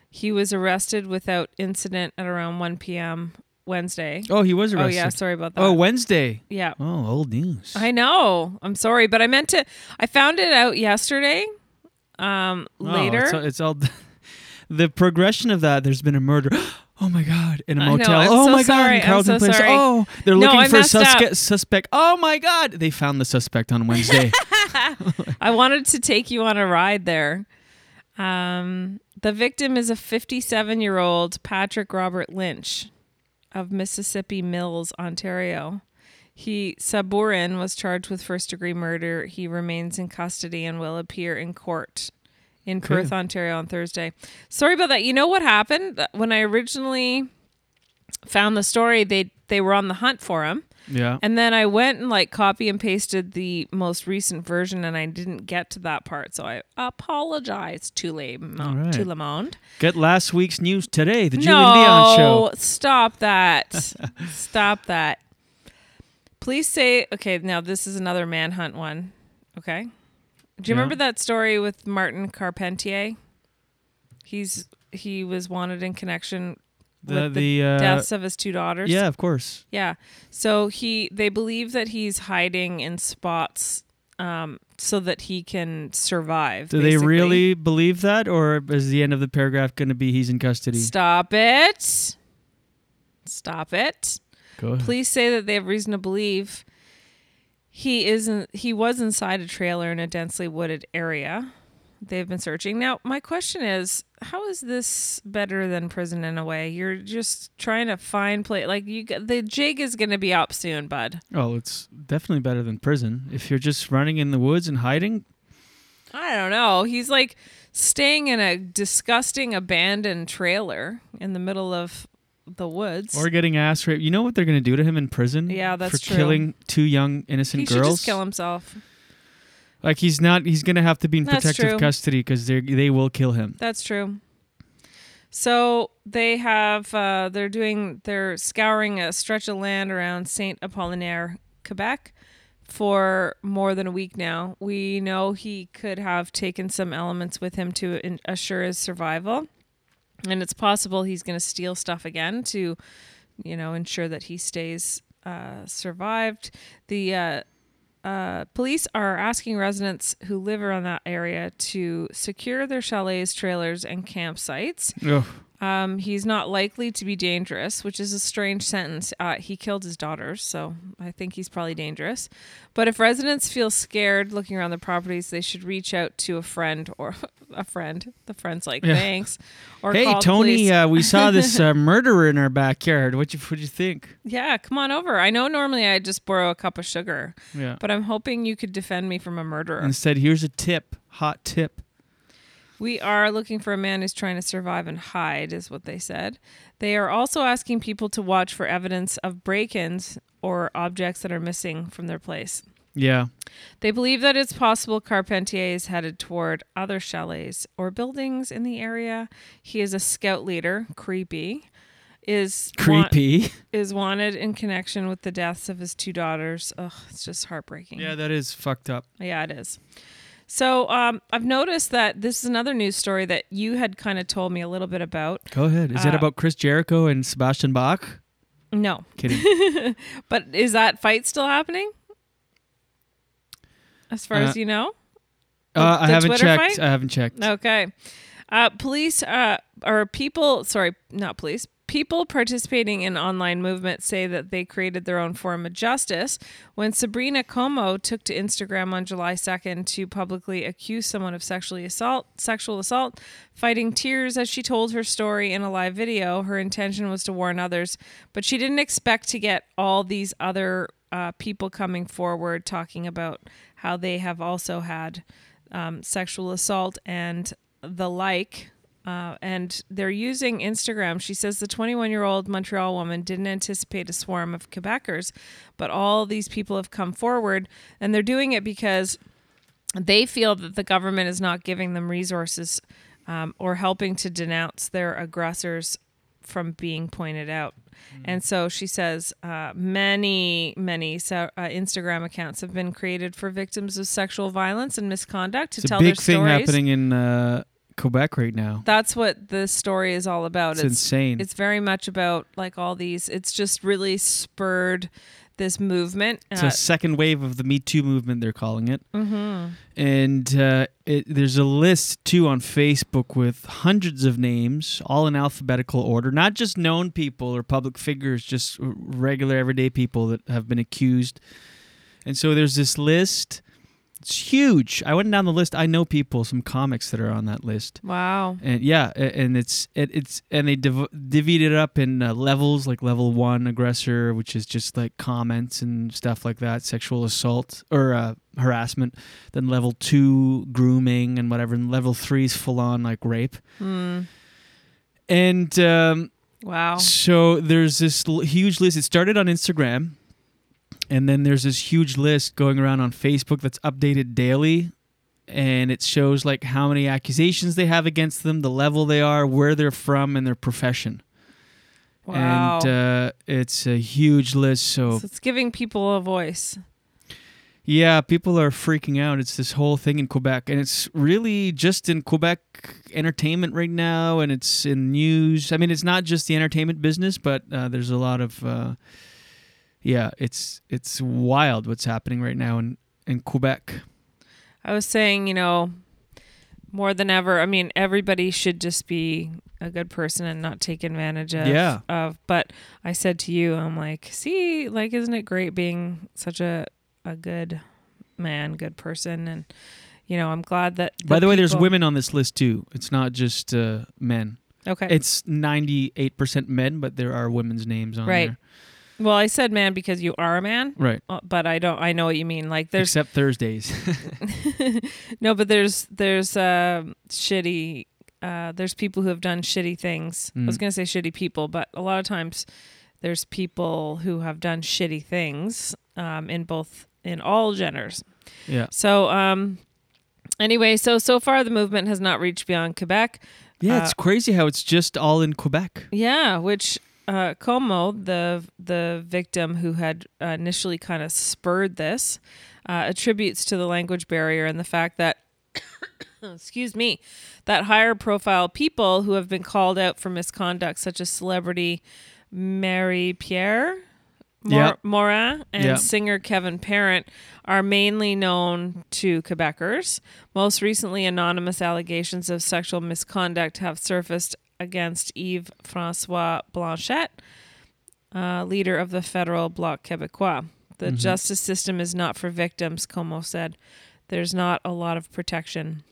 He was arrested without incident at around 1 p.m. Wednesday. Oh, he was arrested. Oh yeah, sorry about that. Oh, Wednesday. Yeah. Oh, old news. I know. I'm sorry, but I meant to. I found it out yesterday. Um, Oh, later. it's all, it's all the progression of that. There's been a murder. Oh my god! In a motel. I'm oh so my god! sorry, In I'm Carleton so Place. sorry. Oh, they're looking for suspect. Suspect. Oh my god! They found the suspect on Wednesday. I wanted to take you on a ride there. Um, the victim is a 57 year old Patrick Robert Lynch of Mississippi Mills, Ontario. He Saburin was charged with first degree murder. He remains in custody and will appear in court in Okay. Perth, Ontario on Thursday. Sorry about that. You know what happened when I originally found the story? They they were on the hunt for him. Yeah. And then I went and like copy and pasted the most recent version and I didn't get to that part. So I apologize to Le, All right. to Le Monde. Get last week's news today. The Julien no, Dionne show. stop that. stop that. Please say, okay, now this is another manhunt one. Okay. Do you Yeah. remember that story with Martin Carpentier? He's he was wanted in connection The- with the, the, uh, deaths of his two daughters. Yeah, of course. Yeah. So he they believe that he's hiding in spots um so that he can survive. Do they really believe that, or is the end of the paragraph going to be he's in custody? Stop it. Stop it. Please say that they have reason to believe he isn't he was inside a trailer in a densely wooded area. They've been searching. Now, my question is, how is this better than prison in a way? You're just trying to find play like you the jig is going to be up soon, bud. Oh, it's definitely better than prison. If you're just running in the woods and hiding, I don't know. He's like staying in a disgusting abandoned trailer in the middle of the woods. or getting ass raped, you know what they're going to do to him in prison? Yeah, that's for true. killing two young innocent he should just kill himself. Like he's not. He's going to have to be in That's protective true. custody because they they will kill him. That's true. So they have uh, they're doing they're scouring a stretch of land around Saint Apollinaire, Quebec, for more than a week now. We know he could have taken some elements with him to in- assure his survival, and it's possible he's going to steal stuff again to, you know, ensure that he stays uh, survived. The uh, uh, police are asking residents who live around that area to secure their chalets, trailers, and campsites. Ugh. Um, he's not likely to be dangerous, which is a strange sentence. Uh, he killed his daughters, so I think he's probably dangerous. But if residents feel scared looking around the properties, they should reach out to a friend or a friend. The friend's like, Yeah. thanks. Or hey, Tony, uh, we saw this uh, murderer in our backyard. What'd you, what'd you think? Yeah, come on over. I know normally I just borrow a cup of sugar. Yeah. But I'm hoping you could defend me from a murderer. And said, here's a tip, hot tip. We are looking for a man who's trying to survive and hide, is what they said. They are also asking people to watch for evidence of break ins or objects that are missing from their place. Yeah. They believe that it's possible Carpentier is headed toward other chalets or buildings in the area. He is a scout leader, creepy. Is wa- Creepy. is wanted in connection with the deaths of his two daughters. Ugh, it's just heartbreaking. Yeah, that is fucked up. Yeah, it is. So um, I've noticed that this is another news story that you had kind of told me a little bit about. Go ahead. Is it Uh, about Chris Jericho and Sebastian Bach? No. Kidding. but is that fight still happening? As far Uh, as you know? Uh, I haven't Twitter checked. fight? I haven't checked. Okay. Uh, police uh, or people, sorry, not police, people participating in online movements say that they created their own form of justice when Sabrina Como took to Instagram on July 2nd to publicly accuse someone of sexually assault, sexual assault, fighting tears as she told her story in a live video. Her intention was to warn others, but she didn't expect to get all these other uh, people coming forward talking about how they have also had um, sexual assault and the like. Uh, and they're using Instagram. She says the 21 year old Montreal woman didn't anticipate a swarm of Quebecers, but all these people have come forward and they're doing it because they feel that the government is not giving them resources um, or helping to denounce their aggressors from being pointed out. And so she says uh, many, many so, uh, Instagram accounts have been created for victims of sexual violence and misconduct to It's a tell big their thing stories. happening in uh, Quebec right now. That's what the story is all about. It's insane. It's very much about like all these. It's just really spurred this movement. It's Uh, a second wave of the Me Too movement, they're calling it. Mhm. And uh, it, there's a list too on Facebook with hundreds of names, all in alphabetical order. Not just known people or public figures, just regular everyday people that have been accused. And so there's this list. It's huge. I went down the list. I know people, some comics that are on that list. Wow. And yeah, and it's it, it's and they div- divvied it up in uh, levels, like level one aggressor, which is just like comments and stuff like that, sexual assault or uh, harassment. Then level two, grooming and whatever. And level three is full on like rape. Hmm. And um, Wow. so there's this l- huge list. It started on Instagram, and then there's this huge list going around on Facebook that's updated daily, and it shows like how many accusations they have against them, the level they are, where they're from, and their profession. Wow. And uh, it's a huge list. So So it's giving people a voice. yeah, people are freaking out. It's this whole thing in Quebec, and it's really just in Quebec entertainment right now, and it's in news. I mean, it's not just the entertainment business, but uh, there's a lot of, uh, yeah, it's it's wild what's happening right now in in Quebec. I was saying, you know, more than ever. I mean, everybody should just be a good person and not take advantage of. Yeah. Of, but I said to you, I'm like, see, like, isn't it great being such a a good man, good person, and you know, I'm glad that. By the way, there's women on this list too. It's not just uh, men. Okay. It's 98% men, but there are women's names on Right. there. Well, I said man because you are a man. Right. Uh, But I don't. I know what you mean. Like there's Except Thursdays. no, but there's there's um shitty. Uh, there's people who have done shitty things. I was Mm. gonna say shitty people, but a lot of times there's people who have done shitty things um, in both in all genders. Yeah. So um, anyway, so so far the movement has not reached beyond Quebec. yeah, Uh, it's crazy how it's just all in Quebec. yeah, which uh, Como, the the victim who had uh, initially kind of spurred this, uh, attributes to the language barrier and the fact that, excuse me, that higher profile people who have been called out for misconduct, such as celebrity Maripier. Mor-. Morin and Yeah. singer Kevin Parent are mainly known to Quebecers. Most recently, anonymous allegations of sexual misconduct have surfaced against Yves Francois Blanchet, uh, leader of the federal Bloc Québécois. The Mhm. justice system is not for victims, Como said. There's not a lot of protection.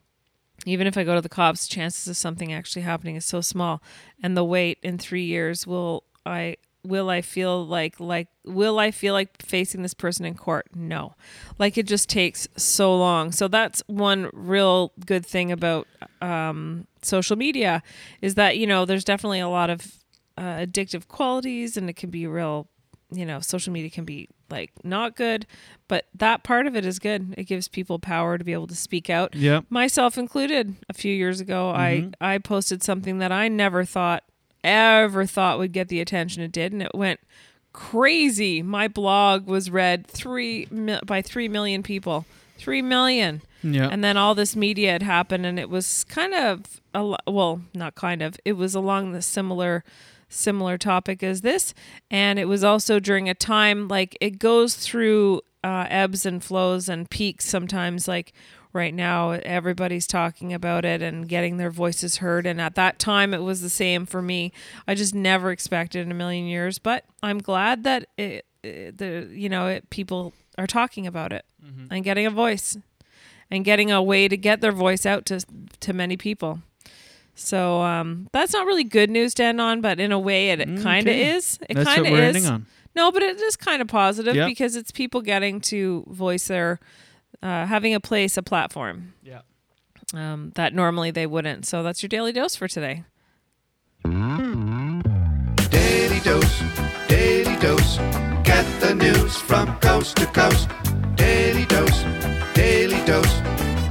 Even if I go to the cops, chances of something actually happening is so small, and the wait in three years will I will I feel like like will I feel like facing this person in court? No, like it just takes so long. So that's one real good thing about um, social media is that you know there's definitely a lot of uh, addictive qualities, and it can be real. You know, social media can be like not good, but that part of it is good. It gives people power to be able to speak out. yeah Myself included. A few years ago, Mhm. I I posted something that I never thought ever thought would get the attention it did, and it went crazy. My blog was read three mil- by three million people. Three million. Yeah. And then all this media had happened, and it was kind of a well, not kind of. It was along the similar similar topic as this, and it was also during a time like it goes through uh, ebbs and flows and peaks sometimes. Like right now, everybody's talking about it and getting their voices heard, and at that time, it was the same for me. I just never expected in a million years, but I'm glad that it, it the you know it, people are talking about it and getting a voice and getting a way to get their voice out to to many people. So um, that's not really good news to end on, but in a way, it, it kind of Okay. is. It kind of is. No, but it is kind of positive Yep. because it's people getting to voice their, uh, having a place, a platform. Yeah. Um, that normally they wouldn't. So that's your daily dose for today. Daily dose, daily dose. Get the news from coast to coast. Daily dose, daily dose.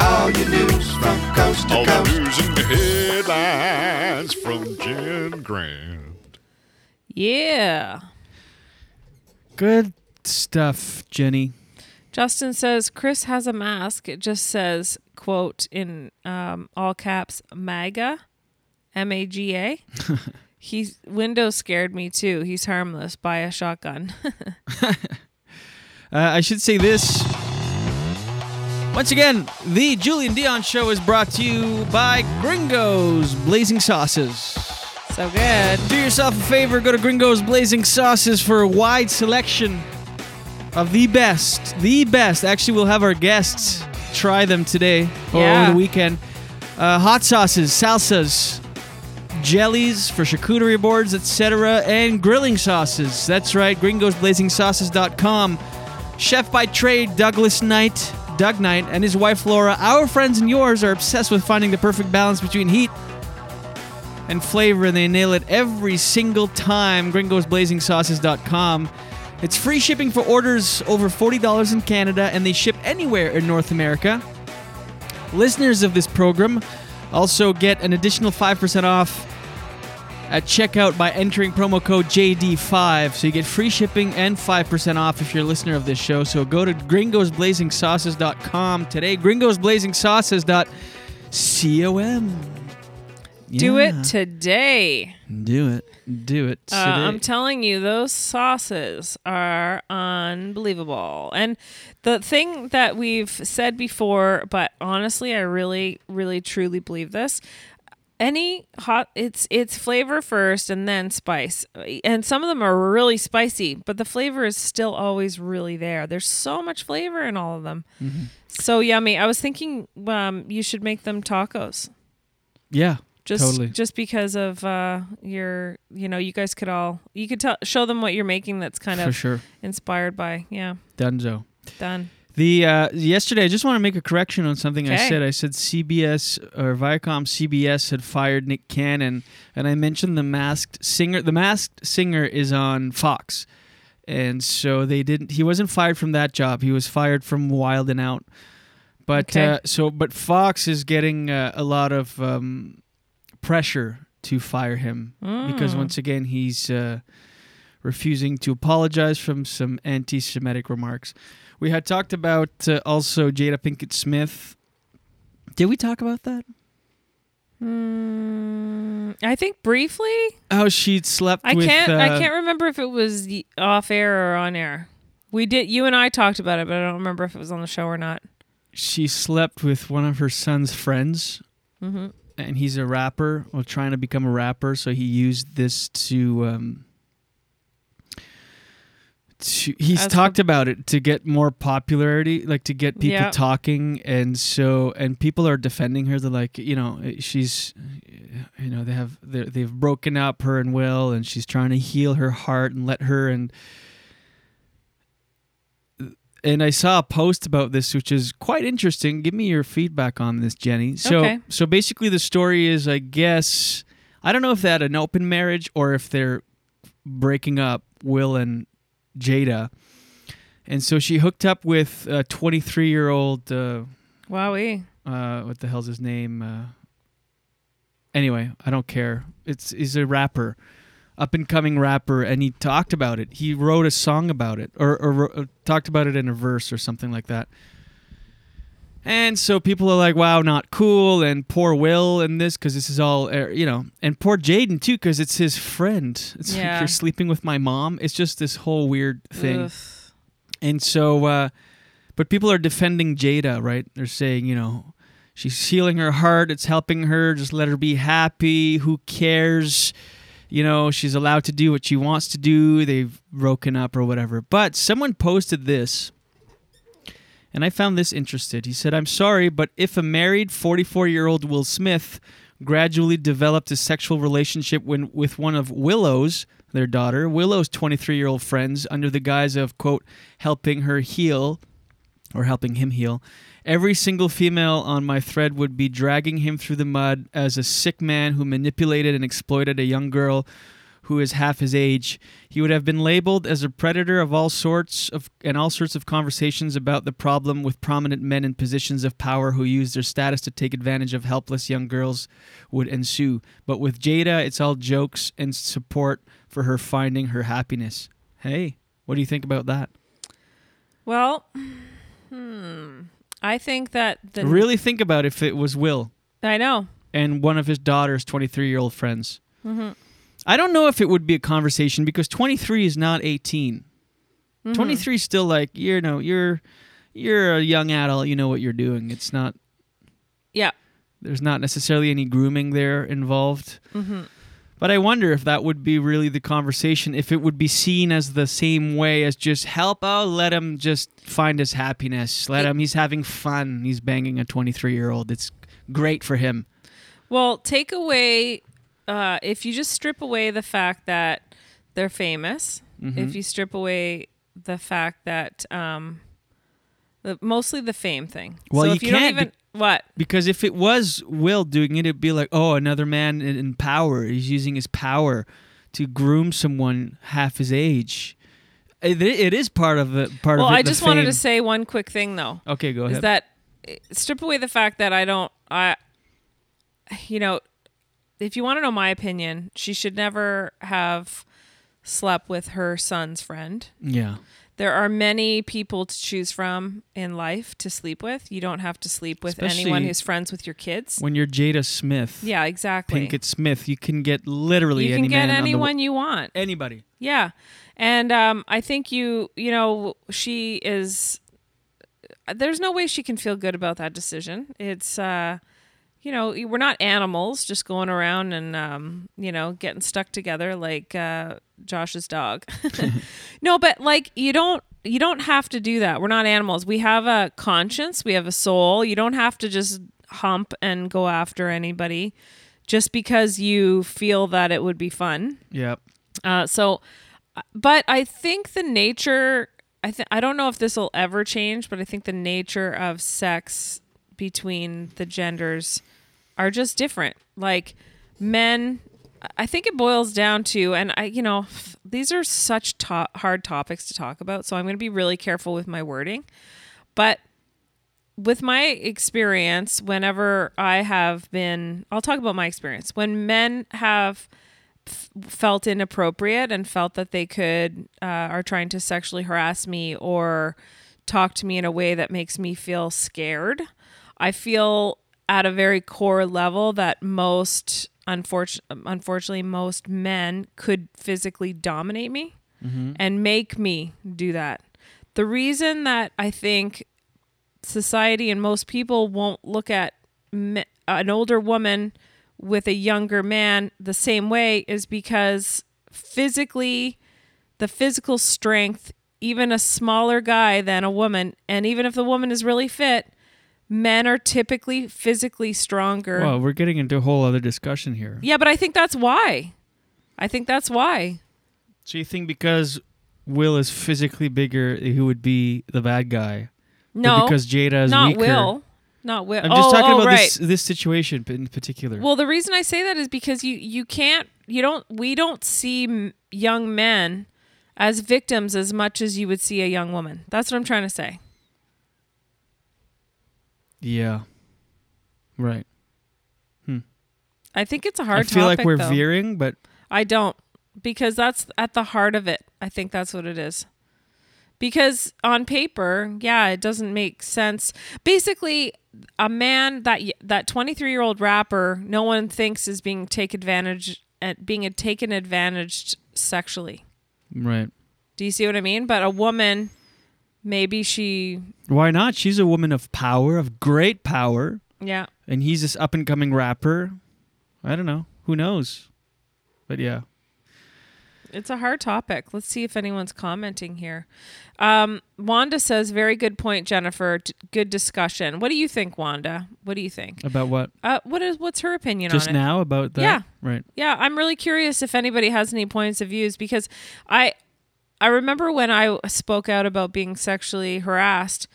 All your news from coast to All coast. the news and headlines from Jen Grant. Yeah. Good stuff, Jenny. Justin says Chris has a mask. It just says, quote, in um, all caps, MAGA, M A G A. He's window scared me too. He's harmless. Buy a shotgun. Uh, I should say this. Once again, the Julien Dionne Show is brought to you by Gringo's Blazing Sauces. So good. Do yourself a favor, go to Gringo's Blazing Sauces for a wide selection of the best, the best. Actually, we'll have our guests try them today or Yeah. over the weekend. Uh, hot sauces, salsas, jellies for charcuterie boards, etc., and grilling sauces. That's right, gringosblazingsauces.com. Chef by trade, Douglas Knight, Doug Knight, and his wife Laura, our friends and yours, are obsessed with finding the perfect balance between heat and flavor, and they nail it every single time. GringosBlazingSauces.com. It's free shipping for orders over $40 in Canada, and they ship anywhere in North America. Listeners of this program also get an additional 5% off at checkout by entering promo code JD5. So you get free shipping and 5% off if you're a listener of this show. So go to gringosblazingsauces.com today. Gringosblazingsauces.com. Do Yeah. it today. Do it. Do it. Uh. I'm telling you, those sauces are unbelievable. And the thing that we've said before, but honestly, I really, really, truly believe this. Any hot, it's it's flavor first and then spice, and some of them are really spicy, but the flavor is still always really there. There's so much flavor in all of them, Mhm. so yummy. I was thinking um, you should make them tacos yeah. Just totally. just because of uh your you know you guys could all you could tell show them what you're making that's kind For of sure. inspired by yeah Dunzo. done The uh, yesterday, I just want to make a correction on something I said. I said CBS or Viacom CBS had fired Nick Cannon, and I mentioned the Masked Singer. The Masked Singer is on Fox, and so they didn't. He wasn't fired from that job. He was fired from Wild and Out. But Okay. uh, so, but Fox is getting uh, a lot of um, pressure to fire him because Mm. once again he's uh, refusing to apologize from some anti-Semitic remarks. We had talked about uh, also Jada Pinkett Smith. Did we talk about that? mm, i think briefly How she slept i with. can't i uh, can't remember if it was off air or on air we did you and i talked about it but i don't remember if it was on the show or not She slept with one of her son's friends, hmm and he's a rapper or trying to become a rapper. So he used this to. Um, to he's As talked about it to get more popularity, like to get people Yeah. talking, and so and people are defending her. They're like, you know, she's, you know, they have they've broken up her and Will, and she's trying to heal her heart and let her and and I saw a post about this, which is quite interesting. Give me your feedback on this, Jenny. So, Okay. so basically, the story is, I guess, I don't know if they had an open marriage or if they're breaking up, Will and Jada. And so she hooked up with a 23 year old. Uh, Wowee. uh, what the hell's his name? Uh, anyway, I don't care. It's he's a rapper, up and coming rapper, and he talked about it. He wrote a song about it, or, or, wrote- uh, talked about it in a verse or something like that. And so people are like, "Wow, not cool," and poor Will and this because this is all uh, you know, and poor Jaden too because it's his friend. It's like Yeah. you're sleeping with my mom. It's just this whole weird thing. Ugh. And so, uh, but people are defending Jada, right? They're saying, you know, she's healing her heart. It's helping her. Just let her be happy. Who cares? You know, she's allowed to do what she wants to do. They've broken up or whatever. But someone posted this, and I found this interested. He said, I'm sorry, but if a married 44 year old Will Smith gradually developed a sexual relationship when, with one of Willow's, their daughter, Willow's 23 year old friends, under the guise of, quote, helping her heal or helping him heal, every single female on my thread would be dragging him through the mud as a sick man who manipulated and exploited a young girl who is half his age. He would have been labeled as a predator of all sorts of and all sorts of conversations about the problem with prominent men in positions of power who use their status to take advantage of helpless young girls would ensue. But with Jada, it's all jokes and support for her finding her happiness. Hey, what do you think about that? Well, hmm. I think that the really think about if it was Will I know. and one of his daughter's 23 year old friends. Mhm. I don't know if it would be a conversation because 23 is not 18. Mhm. 23 is still like you know you're you're a young adult. You know what you're doing. It's not. Yeah. There's not necessarily any grooming there involved. Mhm. But I wonder if that would be really the conversation. If it would be seen as the same way as just help out, let him just find his happiness. Let him. He's having fun. He's banging a 23 year old. It's great for him. Well, take away uh, if you just strip away the fact that they're famous. Mhm. If you strip away the fact that um, the, mostly the fame thing. Well, so you if you can't don't even what Because if it was Will doing it, it'd be like, oh, another man in, in power. He's using his power to groom someone half his age. It, it is part of the part well, of it. I just wanted to say one quick thing though. Okay, go ahead. Is that strip away the fact that I don't I you know if you want to know my opinion, she should never have slept with her son's friend. Yeah. There are many people to choose from in life to sleep with. You don't have to sleep with anyone who's friends with your kids. When you're Jada Smith, Yeah, exactly. Pinkett Smith, you can get literally you any can get man on the anyone you want. Anybody. Yeah. And um, I think you, you know, she is, there's no way she can feel good about that decision. It's, uh, you know, we're not animals just going around and, um, you know, getting stuck together like uh, Josh's dog. no, but like you don't, you don't have to do that. We're not animals. We have a conscience. We have a soul. You don't have to just hump and go after anybody just because you feel that it would be fun. Yep. Uh, so, but I think the nature. I think I don't know if this will ever change, but I think the nature of sex between the genders are just different. Like men, I think it boils down to, and I, you know, these are such to- hard topics to talk about, so I'm going to be really careful with my wording. But with my experience, whenever I have been, I'll talk about my experience. When men have f- felt inappropriate and felt that they could, uh, are trying to sexually harass me or talk to me in a way that makes me feel scared, I feel at a very core level that most, unfortunately, unfortunately, most men could physically dominate me Mhm. and make me do that. The reason that I think society and most people won't look at me- an older woman with a younger man the same way is because physically the physical strength even a smaller guy than a woman and even if the woman is really fit men are typically physically stronger Well, we're getting into a whole other discussion here. yeah but i think that's why i think that's why So you think because Will is physically bigger, he would be the bad guy? No because Jada is not weaker. will not will I'm just oh, talking oh, oh about right. this this situation in particular. Well, the reason I say that is because you you can't you don't we don't see m- young men as victims as much as you would see a young woman. That's what I'm trying to say. Yeah. Right. Hmm. I think it's a hard I feel topic like we're though. veering, but I don't because that's at the heart of it. I think that's what it is. Because on paper, yeah, it doesn't make sense. Basically, a man that that 23-year-old rapper no one thinks is being take advantage at being taken advantage sexually. right. Do you see what I mean? But a woman maybe she Why not? She's a woman of power, of great power, yeah. and he's this up and coming rapper. I don't know. Who knows? But yeah. It's a hard topic. Let's see if anyone's commenting here. Um, Wanda says, "Very good point, Jennifer. D- good discussion. What do you think, Wanda? What do you think? About what? Uh, what is what's her opinion Just on it? now about that? Yeah. Right. Yeah, I'm really curious if anybody has any points of views because I I remember when I spoke out about being sexually harassed,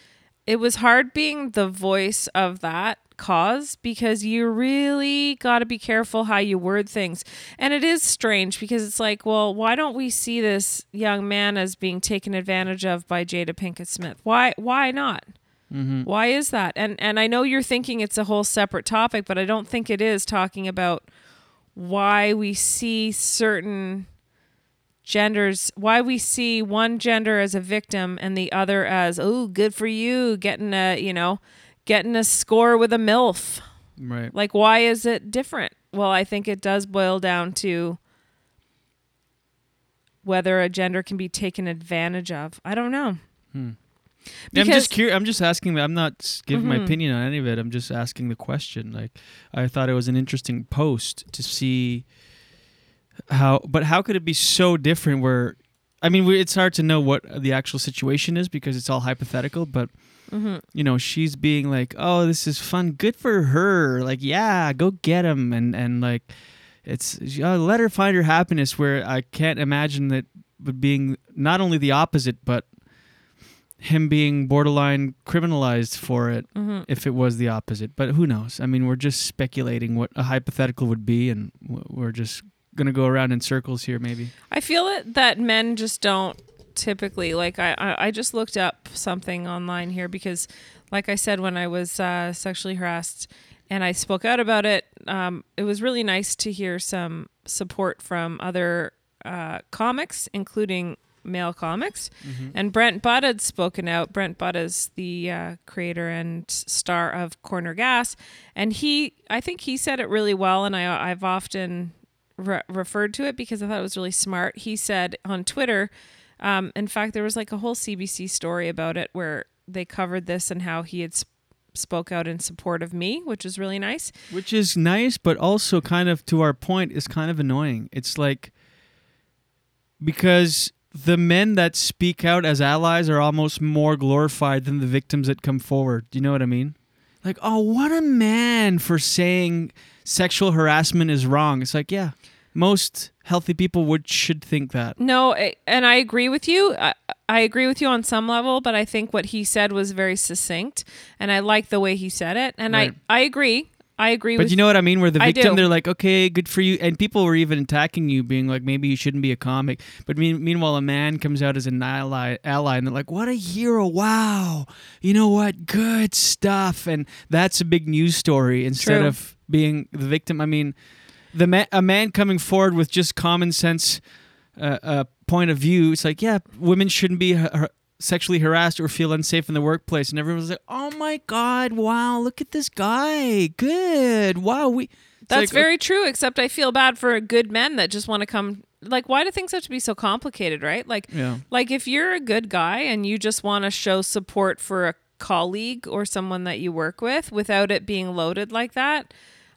it was hard being the voice of that cause because you really got to be careful how you word things. And it is strange because it's like, well, why don't we see this young man as being taken advantage of by Jada Pinkett Smith? Why why not? Mm-hmm. Why is that? And and I know you're thinking it's a whole separate topic, but I don't think it is talking about why we see certain genders why we see one gender as a victim and the other as oh good for you getting a you know getting a score with a milf Right. like why is it different well i think it does boil down to whether a gender can be taken advantage of i don't know Yeah, I'm just Because- curious. I'm just asking. I'm not giving my Mhm. opinion on any of it. I'm just asking the question. Like, I thought it was an interesting post to see how, but how could it be so different? Where, I mean, it's hard to know what the actual situation is because it's all hypothetical. But Mhm. you know, she's being like, "Oh, this is fun. Good for her. Like, yeah, go get him." And and like, it's uh, let her find her happiness. Where I can't imagine that being not only the opposite, but him being borderline criminalized for it Mhm. if it was the opposite. But who knows? I mean, we're just speculating what a hypothetical would be, and we're just gonna go around in circles here, maybe. I feel it that men just don't typically like. I I, I just looked up something online here because, like I said, when I was uh, sexually harassed and I spoke out about it, um, it was really nice to hear some support from other uh, comics, including male comics. And Brent Butt had spoken out. Brent Butt is the uh, creator and star of Corner Gas, and he, I think he said it really well, and I, I've often re- referred to it because I thought it was really smart. He said on Twitter, um, in fact, there was like a whole CBC story about it where they covered this and how he had sp- spoke out in support of me, which is really nice. Which is nice, but also kind of to our point is kind of annoying. It's like because the men that speak out as allies are almost more glorified than the victims that come forward. Do you know what I mean? Like, oh, what a man for saying sexual harassment is wrong. It's like, yeah, most healthy people would should think that. No, and I agree with you. I, I agree with you on some level, but I think what he said was very succinct, and I like the way he said it. And Right. I, I agree. I agree But with you know what I mean? Where the victim, they're like, okay, good for you. And people were even attacking you, being like, maybe you shouldn't be a comic. But mean, meanwhile, a man comes out as an ally, ally, and they're like, what a hero. Wow. You know what? Good stuff. And that's a big news story instead True. of being the victim. I mean, the ma- a man coming forward with just common sense uh, uh, point of view, it's like, yeah, women shouldn't be har- sexually harassed or feel unsafe in the workplace. And everyone's like, oh my God, wow, look at this guy. Good. Wow. We. That's like, very true, except I feel bad for good men that just want to come like why do things have to be so complicated, right? Like Yeah. like if you're a good guy and you just want to show support for a colleague or someone that you work with without it being loaded like that.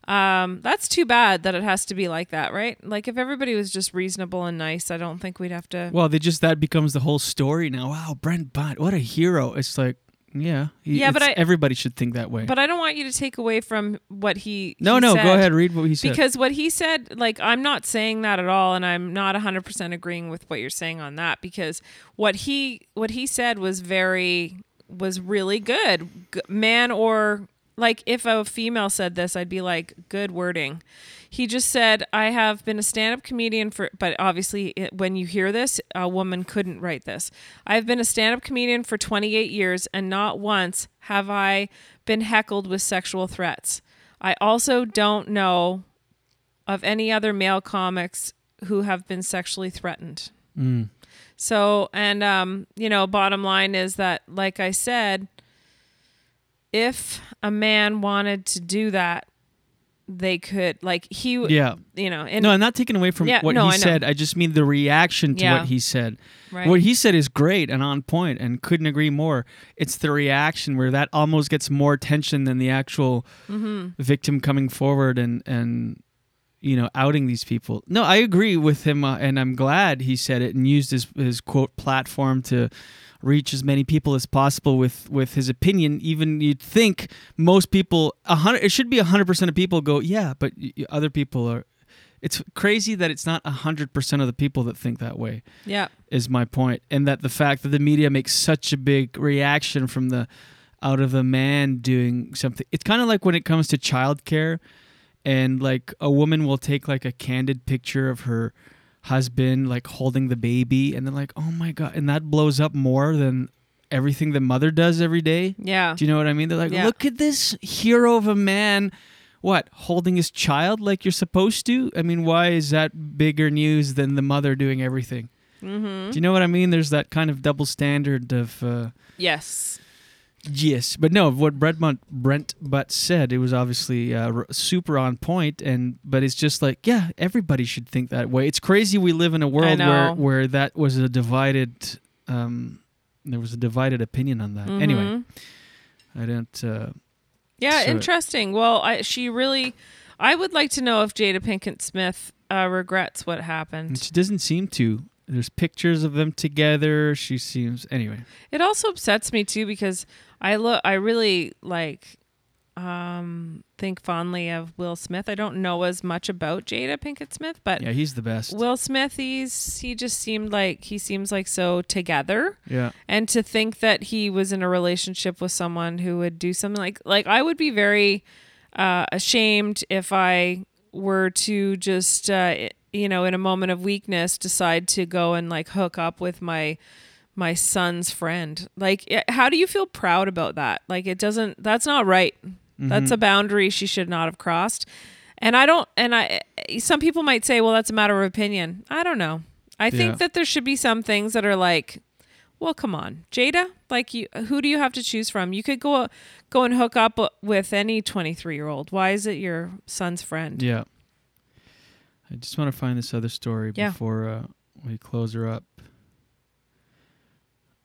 Um, that's too bad that it has to be like that, right? Like if everybody was just reasonable and nice, I don't think we'd have to. Well, they just that becomes the whole story now. Wow, Brent Butt, what a hero! It's like, yeah, he- Yeah, but I- everybody should think that way. But I don't want you to take away from what he. No, he no, go ahead, read what he said. Because what he said, like, I'm not saying that at all, and I'm not 100 percent agreeing with what you're saying on that. Because what he what he said was very was really good, man or like if a female said this, I'd be like, good wording. He just said, I have been a stand up comedian for, but obviously, it, when you hear this, a woman couldn't write this. I've been a stand up comedian for 28 years, and not once have I been heckled with sexual threats. I also don't know of any other male comics who have been sexually threatened. Mm. So, and um, you know, bottom line is that, like I said, if a man wanted to do that, they could. Like he, Yeah. you know, and no, I'm not taking away from Yeah, what no, he I said. I just mean the reaction to Yeah. what he said. Right. What he said is great and on point, and couldn't agree more. It's the reaction where that almost gets more attention than the actual Mhm. victim coming forward and and you know outing these people. No, I agree with him, uh, and I'm glad he said it and used his his quote platform to reach as many people as possible with with his opinion. Even you'd think most people, a hundred, it should be hundred percent of people go, yeah, but other people are. It's crazy that it's not hundred percent of the people that think that way. Yeah. is my point, and that the fact that the media makes such a big reaction from the out of a man doing something. It's kind of like when it comes to childcare, and like a woman will take like a candid picture of her husband like holding the baby, and they're like, oh my god, and that blows up more than everything the mother does every day. Yeah. Do you know what I mean? They're like, Yeah. look at this hero of a man. What holding his child like you're supposed to? I mean, why is that bigger news than the mother doing everything? Mhm. Do you know what I mean? There's that kind of double standard of uh, yes, yes, but no. What Brent Butt, Brent Butt said, it was obviously uh, r- super on point, and but it's just like, yeah, everybody should think that way. It's crazy we live in a world where where that was a divided, um, there was a divided opinion on that. Anyway, Mhm. I don't. Uh, Yeah, so- interesting. Well, I, she really. I would like to know if Jada Pinkett Smith uh, regrets what happened. She doesn't seem to. There's pictures of them together. She seems anyway. It also upsets me too because I look. I really like um think fondly of Will Smith. I don't know as much about Jada Pinkett Smith, but Yeah, he's the best. Will Smith, he's he just seemed like he seems like so together. Yeah. And to think that he was in a relationship with someone who would do something like like I would be very uh, ashamed if I were to just uh, you know in a moment of weakness decide to go and like hook up with my my son's friend. Like how do you feel proud about that? Like it doesn't that's not right. That's Mhm. a boundary she should not have crossed. And I don't and I some people might say well that's a matter of opinion. I don't know. I think Yeah. that there should be some things that are like well, come on, Jada. Like, you, who do you have to choose from? You could go, go and hook up with any twenty-three-year-old. Why is it your son's friend? Yeah. I just want to find this other story Yeah. before uh, we close her up.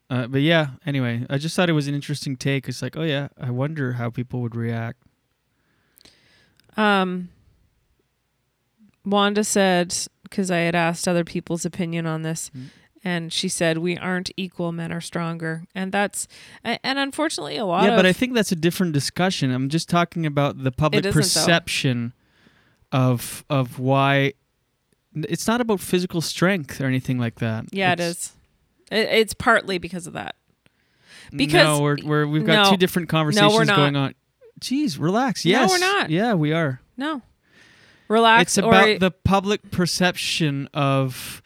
Uh, but yeah, anyway, I just thought it was an interesting take. It's like, oh yeah, I wonder how people would react. Um, Wanda said because I had asked other people's opinion on this, Mm. and she said we aren't equal. Men are stronger, and that's and unfortunately a lot. Yeah, of, but I think that's a different discussion. I'm just talking about the public isn't, though. perception of of why it's not about physical strength or anything like that. yeah, it It's- is. It, it's partly because of that. Because no, we're, we're we've got no. two different No, we're conversations not. going on. Jeez, relax. Yes, no, we're not. Yeah, we are. No, relax. It's about the public perception of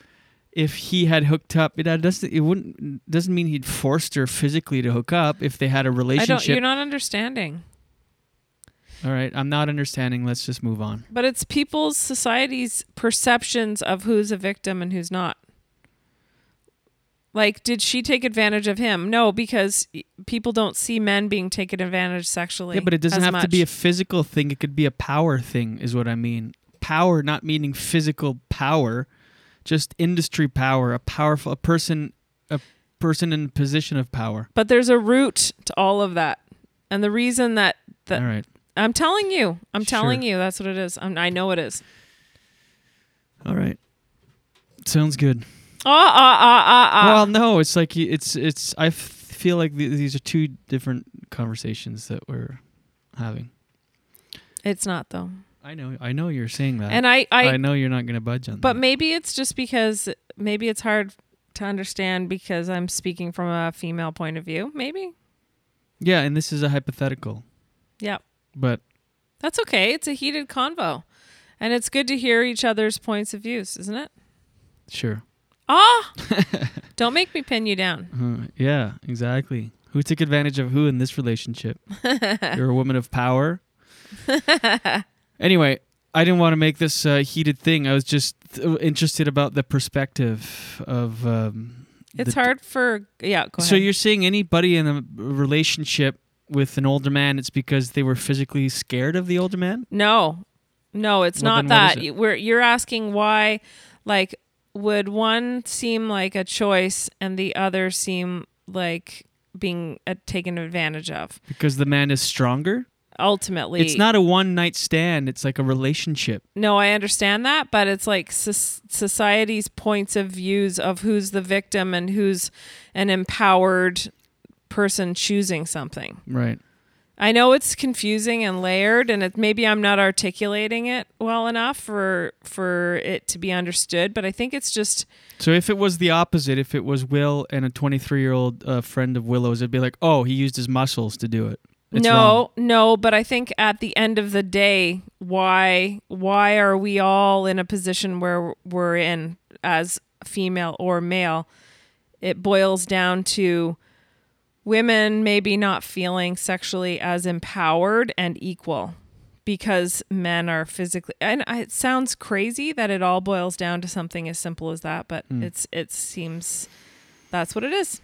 if he had hooked up. It uh, doesn't. It wouldn't. Doesn't mean he'd forced her physically to hook up. If they had a I don't. relationship. You're not understanding. All right, I'm not understanding. Let's just move on. But it's people's society's perceptions of who's a victim and who's not. Like, did she take advantage of him? No, because people don't see men being taken advantage sexually. Yeah, but it doesn't have to be a physical thing. It could be a power thing, is what I mean. Power, not meaning physical power, just industry power. A powerful, a person. A, person in a position of power. But there's a root to all of that. And the reason that that All right. I'm telling you, I'm telling Sure. you, that's what it is. I'm, I know it is. All right. Sounds good. Ah ah ah ah ah. Well, no, it's like it's it's. I f- feel like th- these are two different conversations that we're having. it's not though. I know, I know you're saying that, And I- I- know you're not going to budge on that. But maybe it's just because maybe it's hard to understand because I'm speaking from a female point of view. Maybe. Yeah, and this is a hypothetical, Yeah. but That's okay. It's a heated convo. And it's good to hear each other's points of views, isn't it? sure. Ah! Don't make me pin you down. Uh, yeah, exactly. Who took advantage of who in this relationship? You're a woman of power. Anyway, I didn't want to make this a heated thing. I was just uh, interested about the perspective of. Um, It's the- hard for yeah, go So ahead. you're seeing anybody in a relationship with an older man, it's because they were physically scared of the older man? No, no, it's Well, not then what is that. it? We're you're asking why, like, would one seem like a choice and the other seem like being uh, taken advantage of? Because the man is stronger? Ultimately, It's not a one night stand, it's like a relationship. No, I understand that, but it's like soc- society's points of views of who's the victim and who's an empowered person choosing something. Right. I know it's confusing and layered, and it, maybe I'm not articulating it well enough for for it to be understood. But I think it's just So if it was the opposite, if it was Will and a 23 year old uh, friend of Willow's, it'd be like, oh, he used his muscles to do it. It's no, wrong. no. But I think at the end of the day, why why are we all in a position where we're in as female or male? It boils down to women maybe not feeling sexually as empowered and equal because men are physically and it sounds crazy that it all boils down to something as simple as that but Mm. it's it seems that's what it is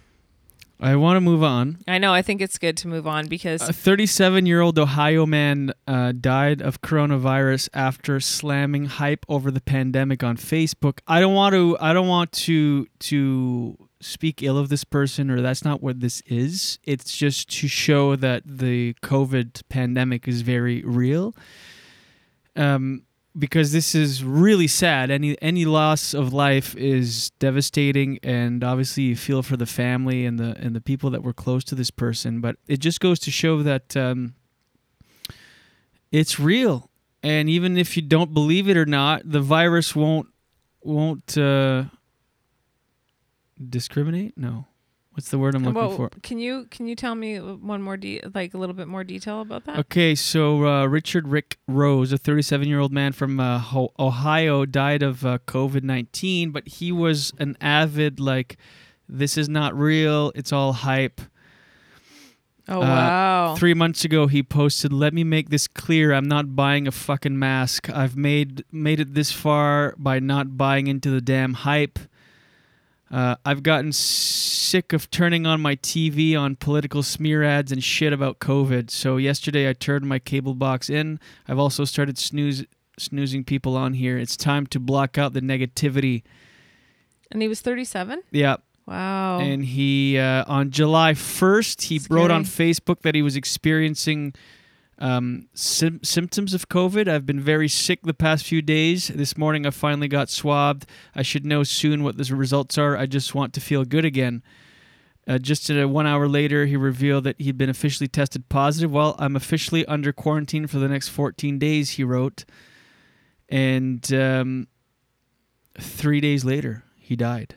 I want to move on. i know i think it's good to move on because A 37 year old Ohio man uh, died of coronavirus after slamming hype over the pandemic on Facebook. I don't want to. I don't want to to speak ill of this person, or that's not what this is. It's just to show that the COVID pandemic is very real. Um, because this is really sad. Any any loss of life is devastating, and obviously you feel for the family and the and the people that were close to this person. But it just goes to show that um, it's real, and even if you don't believe it or not, the virus won't won't uh, discriminate. No, what's the word I'm looking Well, for? Can you can you tell me one more de- like a little bit more detail about that? Okay, so uh, Richard Rick Rose, a 37 year old man from uh, Ho- Ohio, died of uh, COVID 19, but he was an avid, like, this is not real, it's all hype. Oh, Uh, wow. Three months ago, he posted, "Let me make this clear: I'm not buying a fucking mask. I've made made it this far by not buying into the damn hype. Uh, I've gotten sick of turning on my TV on political smear ads and shit about COVID. So yesterday, I turned my cable box in. I've also started snooze snoozing people on here. It's time to block out the negativity." And he was 37? Yeah. Wow. And he uh, on July 1st, he wrote on Facebook that he was experiencing um, sym- symptoms of COVID. I've been very sick the past few days. This morning, I finally got swabbed. I should know soon what the results are. I just want to feel good again. Uh, just uh, one hour later, he revealed that he'd been officially tested positive. Well, I'm officially under quarantine for the next 14 days, he wrote. And um, three days later, he died.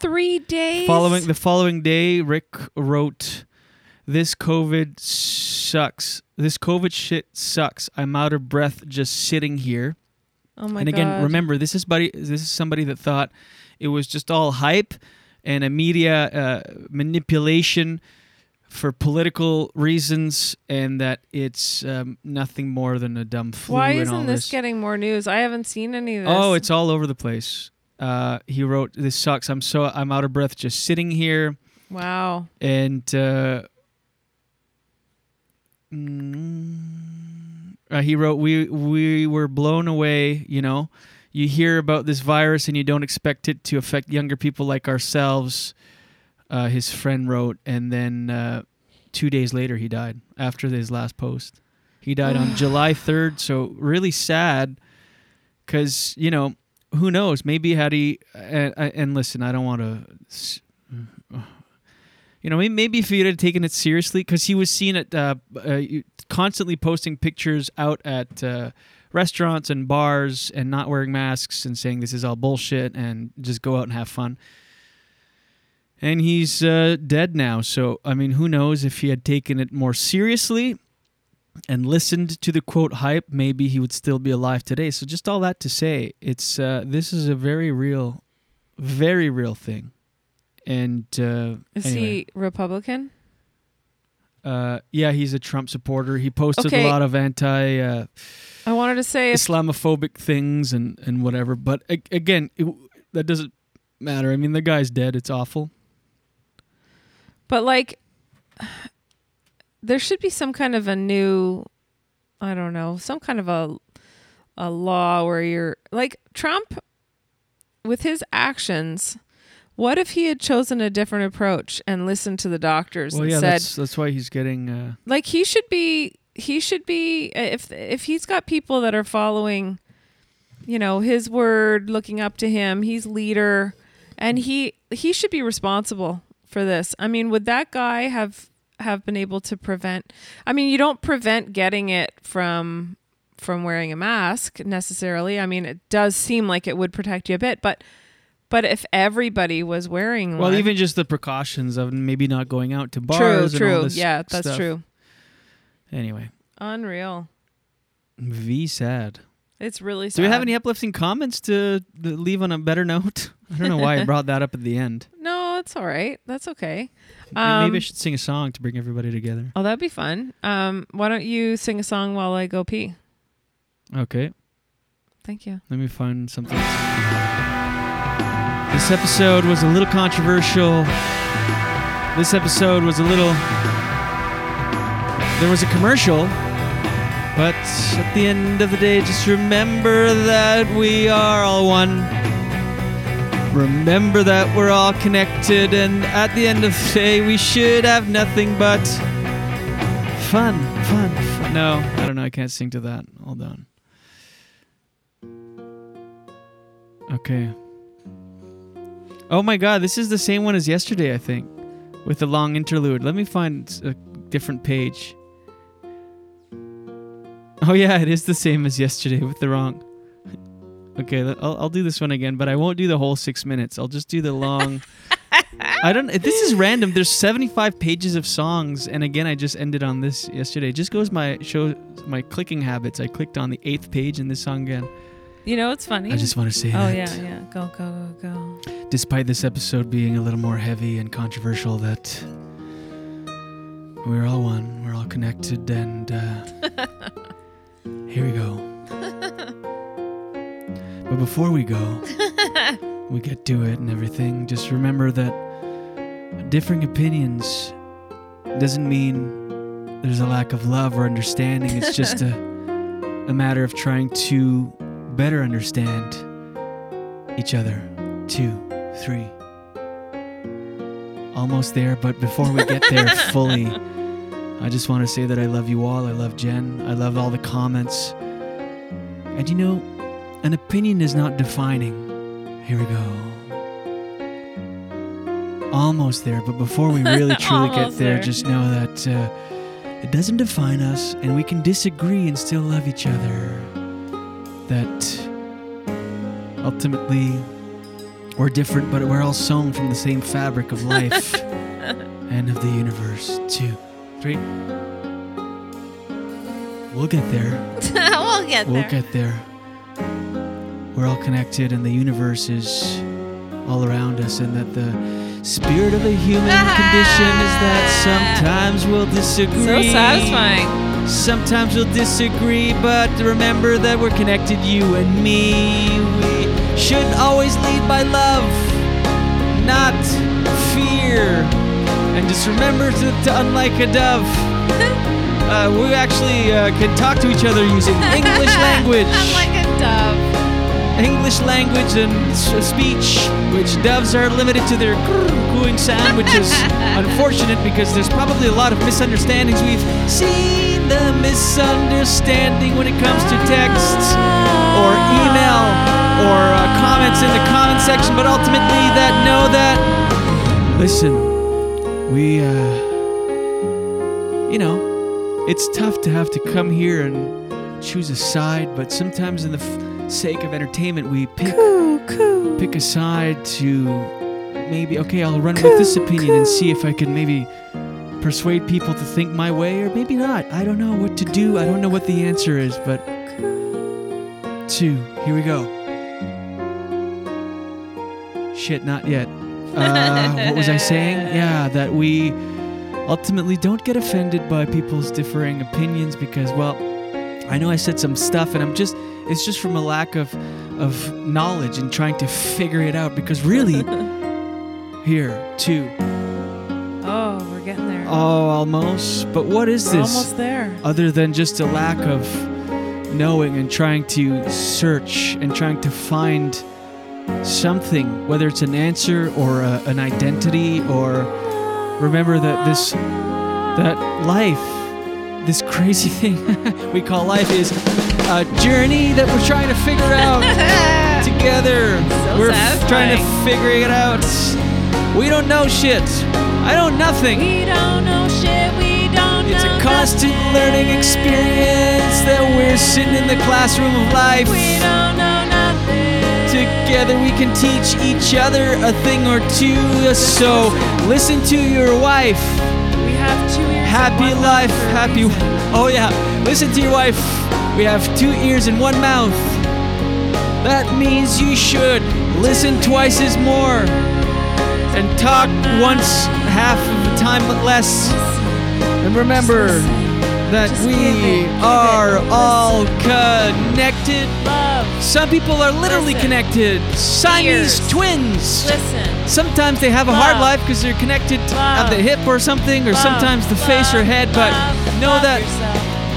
Three days? Following the following day, Rick wrote, "This COVID sucks. This COVID shit sucks. I'm out of breath just sitting here." Oh my god. and again, God. remember this is buddy. This is somebody that thought it was just all hype and a media uh, manipulation for political reasons, and that it's um, nothing more than a dumb flu. Why isn't this this getting more news? I haven't seen any of this. Oh, it's all over the place. Uh, he wrote, "This sucks. I'm so I'm out of breath just sitting here." Wow. And uh, uh, he wrote, "We we were blown away. You know, you hear about this virus and you don't expect it to affect younger people like ourselves." uh, his friend wrote, and then uh, two days later he died after his last post. He died on July 3rd, so really sad because, you know, who knows? Maybe had he, and, and listen, I don't want to, you know, may- maybe if he had taken it seriously, because he was seen at uh, uh, constantly posting pictures out at uh, restaurants and bars and not wearing masks and saying this is all bullshit and just go out and have fun. And he's uh, dead now. So, I mean, who knows if he had taken it more seriously and listened to the quote hype, maybe he would still be alive today. So, just all that to say, it's uh, this is a very real, very real thing. And uh, Is anyway. he Republican? Uh, yeah, he's a Trump supporter. He posted Okay. a lot of anti uh, I wanted to say Islamophobic things and, and whatever. But a- again, it, that doesn't matter. I mean, the guy's dead. It's awful. But like, there should be some kind of a new, I don't know, some kind of a a law where you're like Trump with his actions. What if he had chosen a different approach and listened to the doctors Well, and yeah, said, that's that's why he's getting. Uh, like he should be he should be if if he's got people that are following you know his word looking up to him he's leader and he he should be responsible for this i mean would that guy have have been able to prevent i mean you don't prevent getting it from from wearing a mask necessarily i mean it does seem like it would protect you a bit but but if everybody was wearing well, one, even just the precautions of maybe not going out to true bars. true this yeah that's stuff. true Anyway, unreal V sad. it's really sad. Do we have any uplifting comments to leave on a better note? I don't know why I brought that up at the end. No, it's all right. That's okay. Maybe I Um, should sing a song to bring everybody together. Oh, that'd be fun. Um, why don't you sing a song while I go pee? Okay. Thank you. Let me find something. This episode was a little controversial. This episode was a little. There was a commercial, but at the end of the day, just remember that we are all one. Remember that we're all connected, and at the end of the day, we should have nothing but fun, fun, fun. No, I don't know. I can't sing to that. Hold on. Okay. Oh my god, this is the same one as yesterday, I think, with the long interlude. Let me find a different page. Oh yeah, it is the same as yesterday with the wrong. Okay, I'll, I'll do this one again, but I won't do the whole six minutes. I'll just do the long. I don't. This is random. There's 75 pages of songs, and again, I just ended on this yesterday. It just goes my show my clicking habits. I clicked on the eighth page in this song again. You know what's funny? I just want to say Oh that. yeah, yeah. Go, go, go, go. despite this episode being a little more heavy and controversial, that we're all one, we're all connected, and uh, here we go. But before we go, we get to it and everything. Just remember that differing opinions doesn't mean there's a lack of love or understanding. It's just a, a matter of trying to better understand each other. Two, three. Almost there, but before we get there fully, I just want to say that I love you all. I love Jen. I love all the comments. And you know, an opinion is not defining. Here we go. Almost there, but before we really truly get there, there. just know that uh, it doesn't define us, and we can disagree and still love each other. That ultimately we're different, but we're all sewn from the same fabric of life and of the universe. Two, three. We'll get there. we'll get there. We'll get there. We're all connected, and the universe is all around us, and that the spirit of the human condition is that sometimes we'll disagree. So satisfying. Sometimes we'll disagree, but remember that we're connected, you and me. We should always lead by love, not fear. And just remember to, to unlike a dove, uh, we actually uh, can talk to each other using English language. I'm like a dove. English language and speech, which doves are limited to their cooing sound, which is unfortunate because there's probably a lot of misunderstandings. We've seen the misunderstanding when it comes to texts or email or uh, comments in the comment section, but ultimately that know that. Listen, we, uh, you know, it's tough to have to come here and choose a side, but sometimes in the f- sake of entertainment, we pick pick a side to maybe okay, I'll run with this opinion and see if I can maybe persuade people to think my way, or maybe not. I don't know what to do. I don't know what the answer is, but two. Here we go. Shit, not yet. Uh, what was I saying? Yeah, that we ultimately don't get offended by people's differing opinions because, well, I know I said some stuff and I'm just, it's just from a lack of, of knowledge and trying to figure it out because really, here, two. Oh, almost. But what is We're this? almost there. Other than just a lack of knowing and trying to search and trying to find something, whether it's an answer or a, an identity, or remember that this that life, this crazy thing we call life, is a journey that we're trying to figure out together. So we're f- trying to figure it out. We don't know shit. I know nothing. We don't know shit. We don't know It's a constant learning experience that we're sitting in the classroom of life. We don't know nothing. Together we can teach each other a thing or two. So listen to your wife. We have two ears. and Happy one life, mouth for a happy. Oh yeah, listen to your wife. We have two ears and one mouth. That means you should listen twice as more and talk once half of the time but less. And remember that we give it, give it, are all connected. Some people are literally connected. Siamese twins. Listen. Sometimes they have a hard life because they're connected at the hip or something, or sometimes the face or head. But know that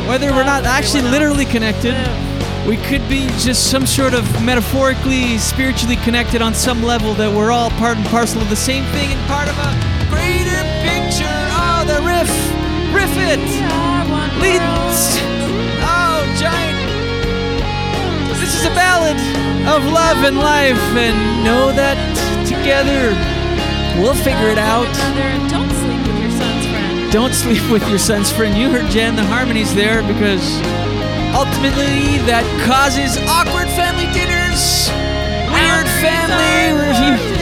whether we're not actually literally connected. We could be just some sort of metaphorically, spiritually connected on some level that we're all part and parcel of the same thing and part of a greater picture. Oh, the riff. Riff it. Leads. Oh, giant. This is a ballad of love and life, and know that together we'll figure it out. Don't sleep with your son's friend. Don't sleep with your son's friend. You heard Jen, the harmonies there, because ultimately that causes awkward family dinners, weird family reviews.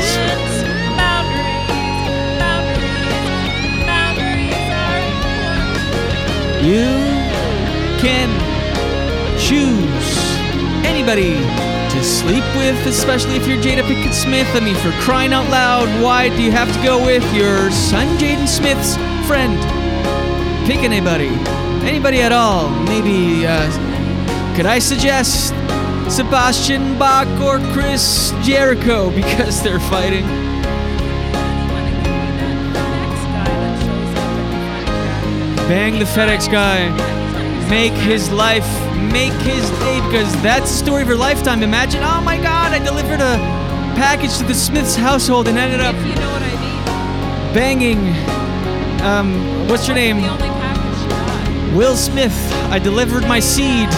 You can choose anybody to sleep with, especially if you're Jada Pinkett Smith. I mean, for crying out loud, why do you have to go with your son Jaden Smith's friend? Pick anybody, anybody at all. Maybe, uh, could I suggest Sebastian Bach or Chris Jericho because they're fighting? Bang the FedEx guy. Make his life, make his day, because that's the story of your lifetime. Imagine, oh my god, I delivered a package to the Smith's household and ended up you know what I mean. banging. Um, what's your name? Will Smith. I delivered my seed.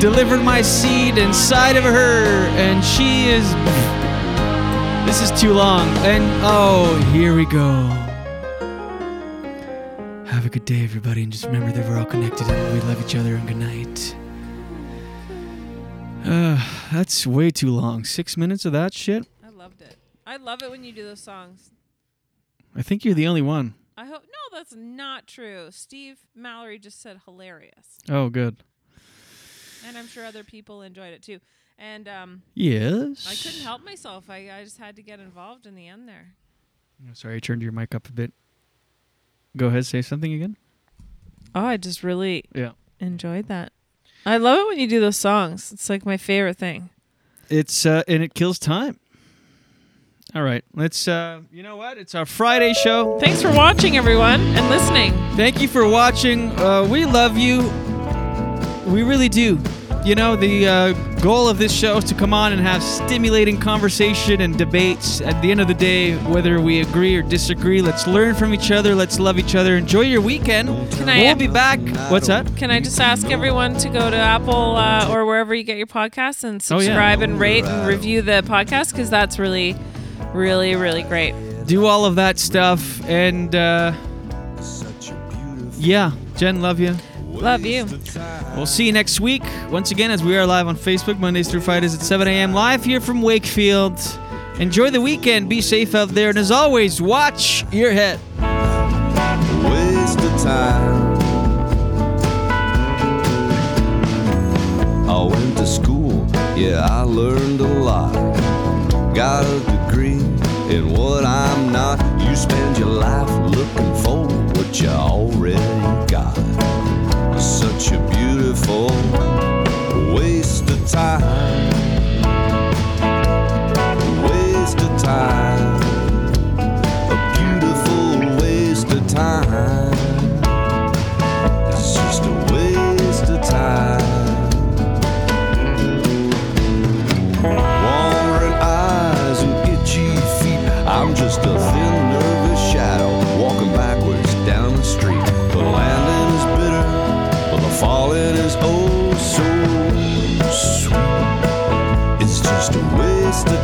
Delivered my seed inside of her, and she is. This is too long. And oh, here we go. Have a good day, everybody, and just remember that we're all connected and we love each other, and good night. Uh, that's way too long. Six minutes of that shit? I loved it. I love it when you do those songs. I think you're the only one. I hope no, that's not true. Steve Mallory just said hilarious, Oh, good. and I'm sure other people enjoyed it too. And um, Yes. I couldn't help myself. I, I just had to get involved in the end there. Sorry, I turned your mic up a bit. Go ahead, say something again. Oh, I just really Yeah. enjoyed that. I love it when you do those songs. It's like my favorite thing. It's uh, and it kills time. All right, let's. Uh, you know what? It's our Friday show. Thanks for watching, everyone, and listening. Thank you for watching. Uh, we love you. We really do. you know, the uh, goal of this show is to come on and have stimulating conversation and debates. At the end of the day, whether we agree or disagree, let's learn from each other. Let's love each other. Enjoy your weekend. Can I- we'll be back. What's that? Can I just ask everyone to go to Apple uh, or wherever you get your podcasts and Oh, yeah. subscribe and rate and review the podcast because that's really, really, really great. Do all of that stuff. And uh, yeah, Jen, love you. Love you. We'll see you next week. Once again, as we are live on Facebook, Mondays through Fridays at 7 a.m. Live here from Wakefield. Enjoy the weekend. Be safe out there. And as always, watch your head. waste of time. I went to school, yeah, I learned a lot. Got a degree in what I'm not. You spend your life looking for what you already got. Such a beautiful waste of time. Waste of time.